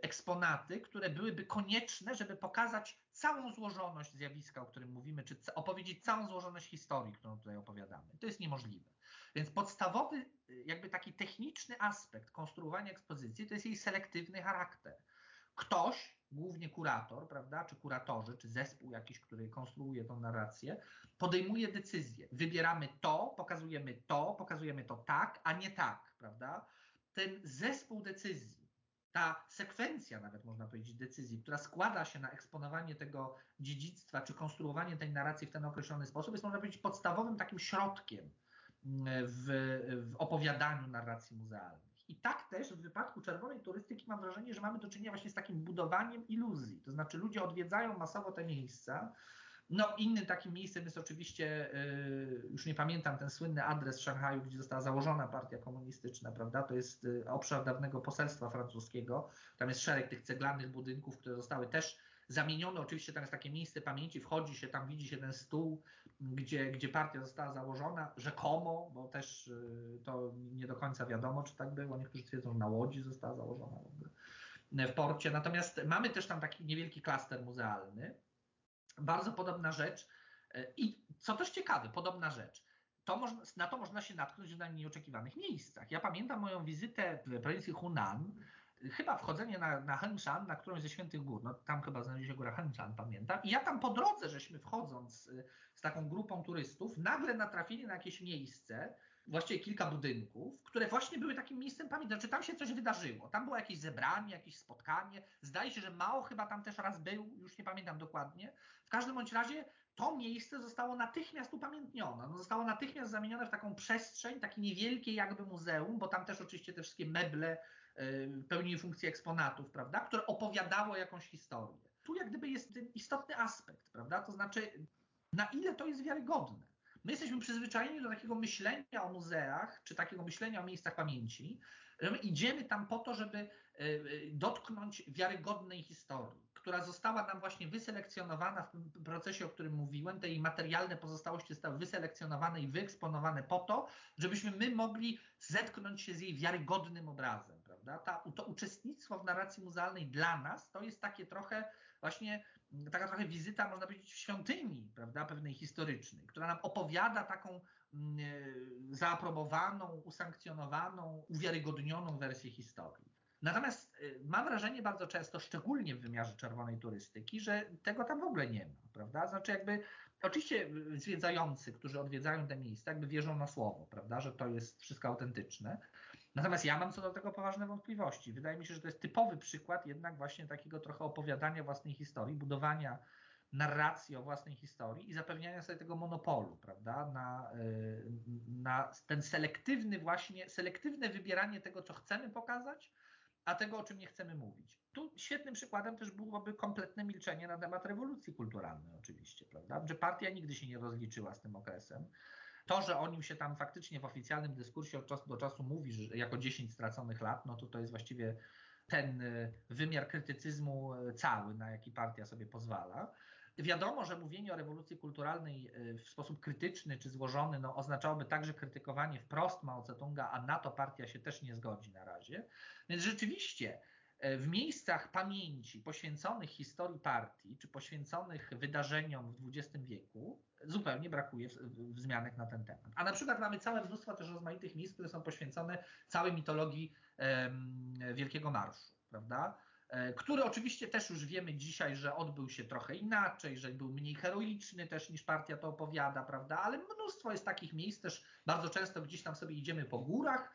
eksponaty, które byłyby konieczne, żeby pokazać całą złożoność zjawiska, o którym mówimy, czy opowiedzieć całą złożoność historii, którą tutaj opowiadamy. To jest niemożliwe. Więc podstawowy, y, jakby taki techniczny aspekt konstruowania ekspozycji to jest jej selektywny charakter. Ktoś głównie kurator, prawda, czy kuratorzy, czy zespół jakiś, który konstruuje tą narrację, podejmuje decyzję. Wybieramy to, pokazujemy to, pokazujemy to tak, a nie tak, prawda? Ten zespół decyzji, ta sekwencja nawet można powiedzieć decyzji, która składa się na eksponowanie tego dziedzictwa, czy konstruowanie tej narracji w ten określony sposób, jest można powiedzieć podstawowym takim środkiem w, w opowiadaniu narracji muzealnej. I tak też w wypadku czerwonej turystyki mam wrażenie, że mamy do czynienia właśnie z takim budowaniem iluzji. To znaczy ludzie odwiedzają masowo te miejsca. No, innym takim miejscem jest oczywiście, yy, już nie pamiętam, ten słynny adres w Szanghaju, gdzie została założona partia komunistyczna, prawda? To jest yy, obszar dawnego poselstwa francuskiego. Tam jest szereg tych ceglanych budynków, które zostały też zamienione. Oczywiście tam jest takie miejsce pamięci, wchodzi się, tam widzi się ten stół, gdzie, gdzie partia została założona, rzekomo, bo też y, to nie do końca wiadomo, czy tak było. Niektórzy twierdzą, że na Łodzi została założona w porcie. Natomiast mamy też tam taki niewielki klaster muzealny. Bardzo podobna rzecz. Y, I co też ciekawe, podobna rzecz. To można, na to można się natknąć w najmniej oczekiwanych miejscach. Ja pamiętam moją wizytę w prowincji Hunan, chyba wchodzenie na, na na którąś ze świętych gór, no tam chyba znajduje się góra Henshan, pamiętam. I ja tam po drodze, żeśmy wchodząc z taką grupą turystów, nagle natrafili na jakieś miejsce, właściwie kilka budynków, które właśnie były takim miejscem pamięci. Znaczy tam się coś wydarzyło. Tam było jakieś zebranie, jakieś spotkanie. Zdaje się, że Mao chyba tam też raz był, już nie pamiętam dokładnie. W każdym bądź razie to miejsce zostało natychmiast upamiętnione. No, zostało natychmiast zamienione w taką przestrzeń, takie niewielkie jakby muzeum, bo tam też oczywiście te wszystkie meble pełniły funkcję eksponatów, prawda, które opowiadało jakąś historię. Tu jak gdyby jest istotny aspekt, prawda, to znaczy na ile to jest wiarygodne. My jesteśmy przyzwyczajeni do takiego myślenia o muzeach, czy takiego myślenia o miejscach pamięci, że my idziemy tam po to, żeby e, e, dotknąć wiarygodnej historii która została nam właśnie wyselekcjonowana w tym procesie, o którym mówiłem, te jej materialne pozostałości zostały wyselekcjonowane i wyeksponowane po to, żebyśmy my mogli zetknąć się z jej wiarygodnym obrazem, prawda? Ta, to uczestnictwo w narracji muzealnej dla nas to jest takie trochę właśnie, taka trochę wizyta, można powiedzieć, w świątyni, prawda, pewnej historycznej, która nam opowiada taką mm, e, zaaprobowaną, usankcjonowaną, uwiarygodnioną wersję historii. Natomiast y, mam wrażenie bardzo często, szczególnie w wymiarze czerwonej turystyki, że tego tam w ogóle nie ma, prawda? Znaczy jakby, oczywiście zwiedzający, którzy odwiedzają te miejsca, jakby wierzą na słowo, prawda, że to jest wszystko autentyczne. Natomiast ja mam co do tego poważne wątpliwości. Wydaje mi się, że to jest typowy przykład jednak właśnie takiego trochę opowiadania własnej historii, budowania narracji o własnej historii i zapewniania sobie tego monopolu, prawda, na, y, na ten selektywny właśnie, selektywne wybieranie tego, co chcemy pokazać, a tego, o czym nie chcemy mówić. Tu świetnym przykładem też byłoby kompletne milczenie na temat rewolucji kulturalnej, oczywiście, prawda? Że partia nigdy się nie rozliczyła z tym okresem. To, że o nim się tam faktycznie w oficjalnym dyskursie od czasu do czasu mówi, że jako 10 straconych lat, no to to jest właściwie ten y, wymiar krytycyzmu y, cały, na jaki partia sobie pozwala. Wiadomo, że mówienie o rewolucji kulturalnej y, w sposób krytyczny czy złożony no, oznaczałoby także krytykowanie wprost Mao Tse-tunga, a na to partia się też nie zgodzi na razie. Więc rzeczywiście w miejscach pamięci poświęconych historii partii czy poświęconych wydarzeniom w XX wieku zupełnie brakuje wzmianek na ten temat. A na przykład mamy całe mnóstwo też rozmaitych miejsc, które są poświęcone całej mitologii Wielkiego Marszu, prawda? E, który oczywiście też już wiemy dzisiaj, że odbył się trochę inaczej, że był mniej heroiczny też niż partia to opowiada, prawda? Ale mnóstwo jest takich miejsc też, bardzo często gdzieś tam sobie idziemy po górach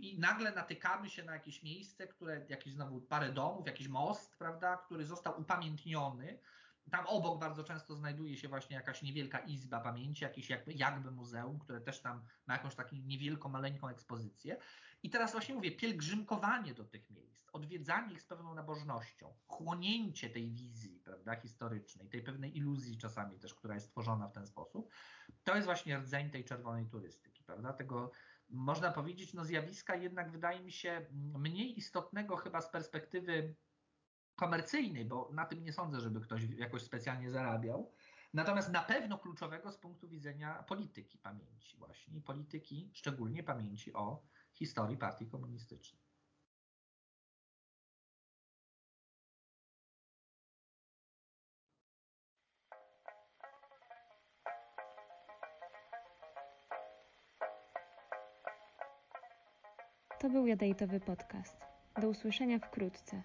i nagle natykamy się na jakieś miejsce, które, jakieś znowu parę domów, jakiś most, prawda, który został upamiętniony tam obok bardzo często znajduje się właśnie jakaś niewielka izba pamięci, jakieś jakby, jakby muzeum, które też tam ma jakąś taką niewielką, maleńką ekspozycję. I teraz właśnie mówię, pielgrzymkowanie do tych miejsc, odwiedzanie ich z pewną nabożnością, chłonięcie tej wizji prawda, historycznej, tej pewnej iluzji czasami też, która jest tworzona w ten sposób, to jest właśnie rdzeń tej czerwonej turystyki, prawda, tego można powiedzieć, no zjawiska jednak wydaje mi się mniej istotnego chyba z perspektywy komercyjnej, bo na tym nie sądzę, żeby ktoś jakoś specjalnie zarabiał. Natomiast na pewno kluczowego z punktu widzenia polityki pamięci, właśnie polityki, szczególnie pamięci o historii partii komunistycznej. To był Jadejtowy Podcast. Do usłyszenia wkrótce.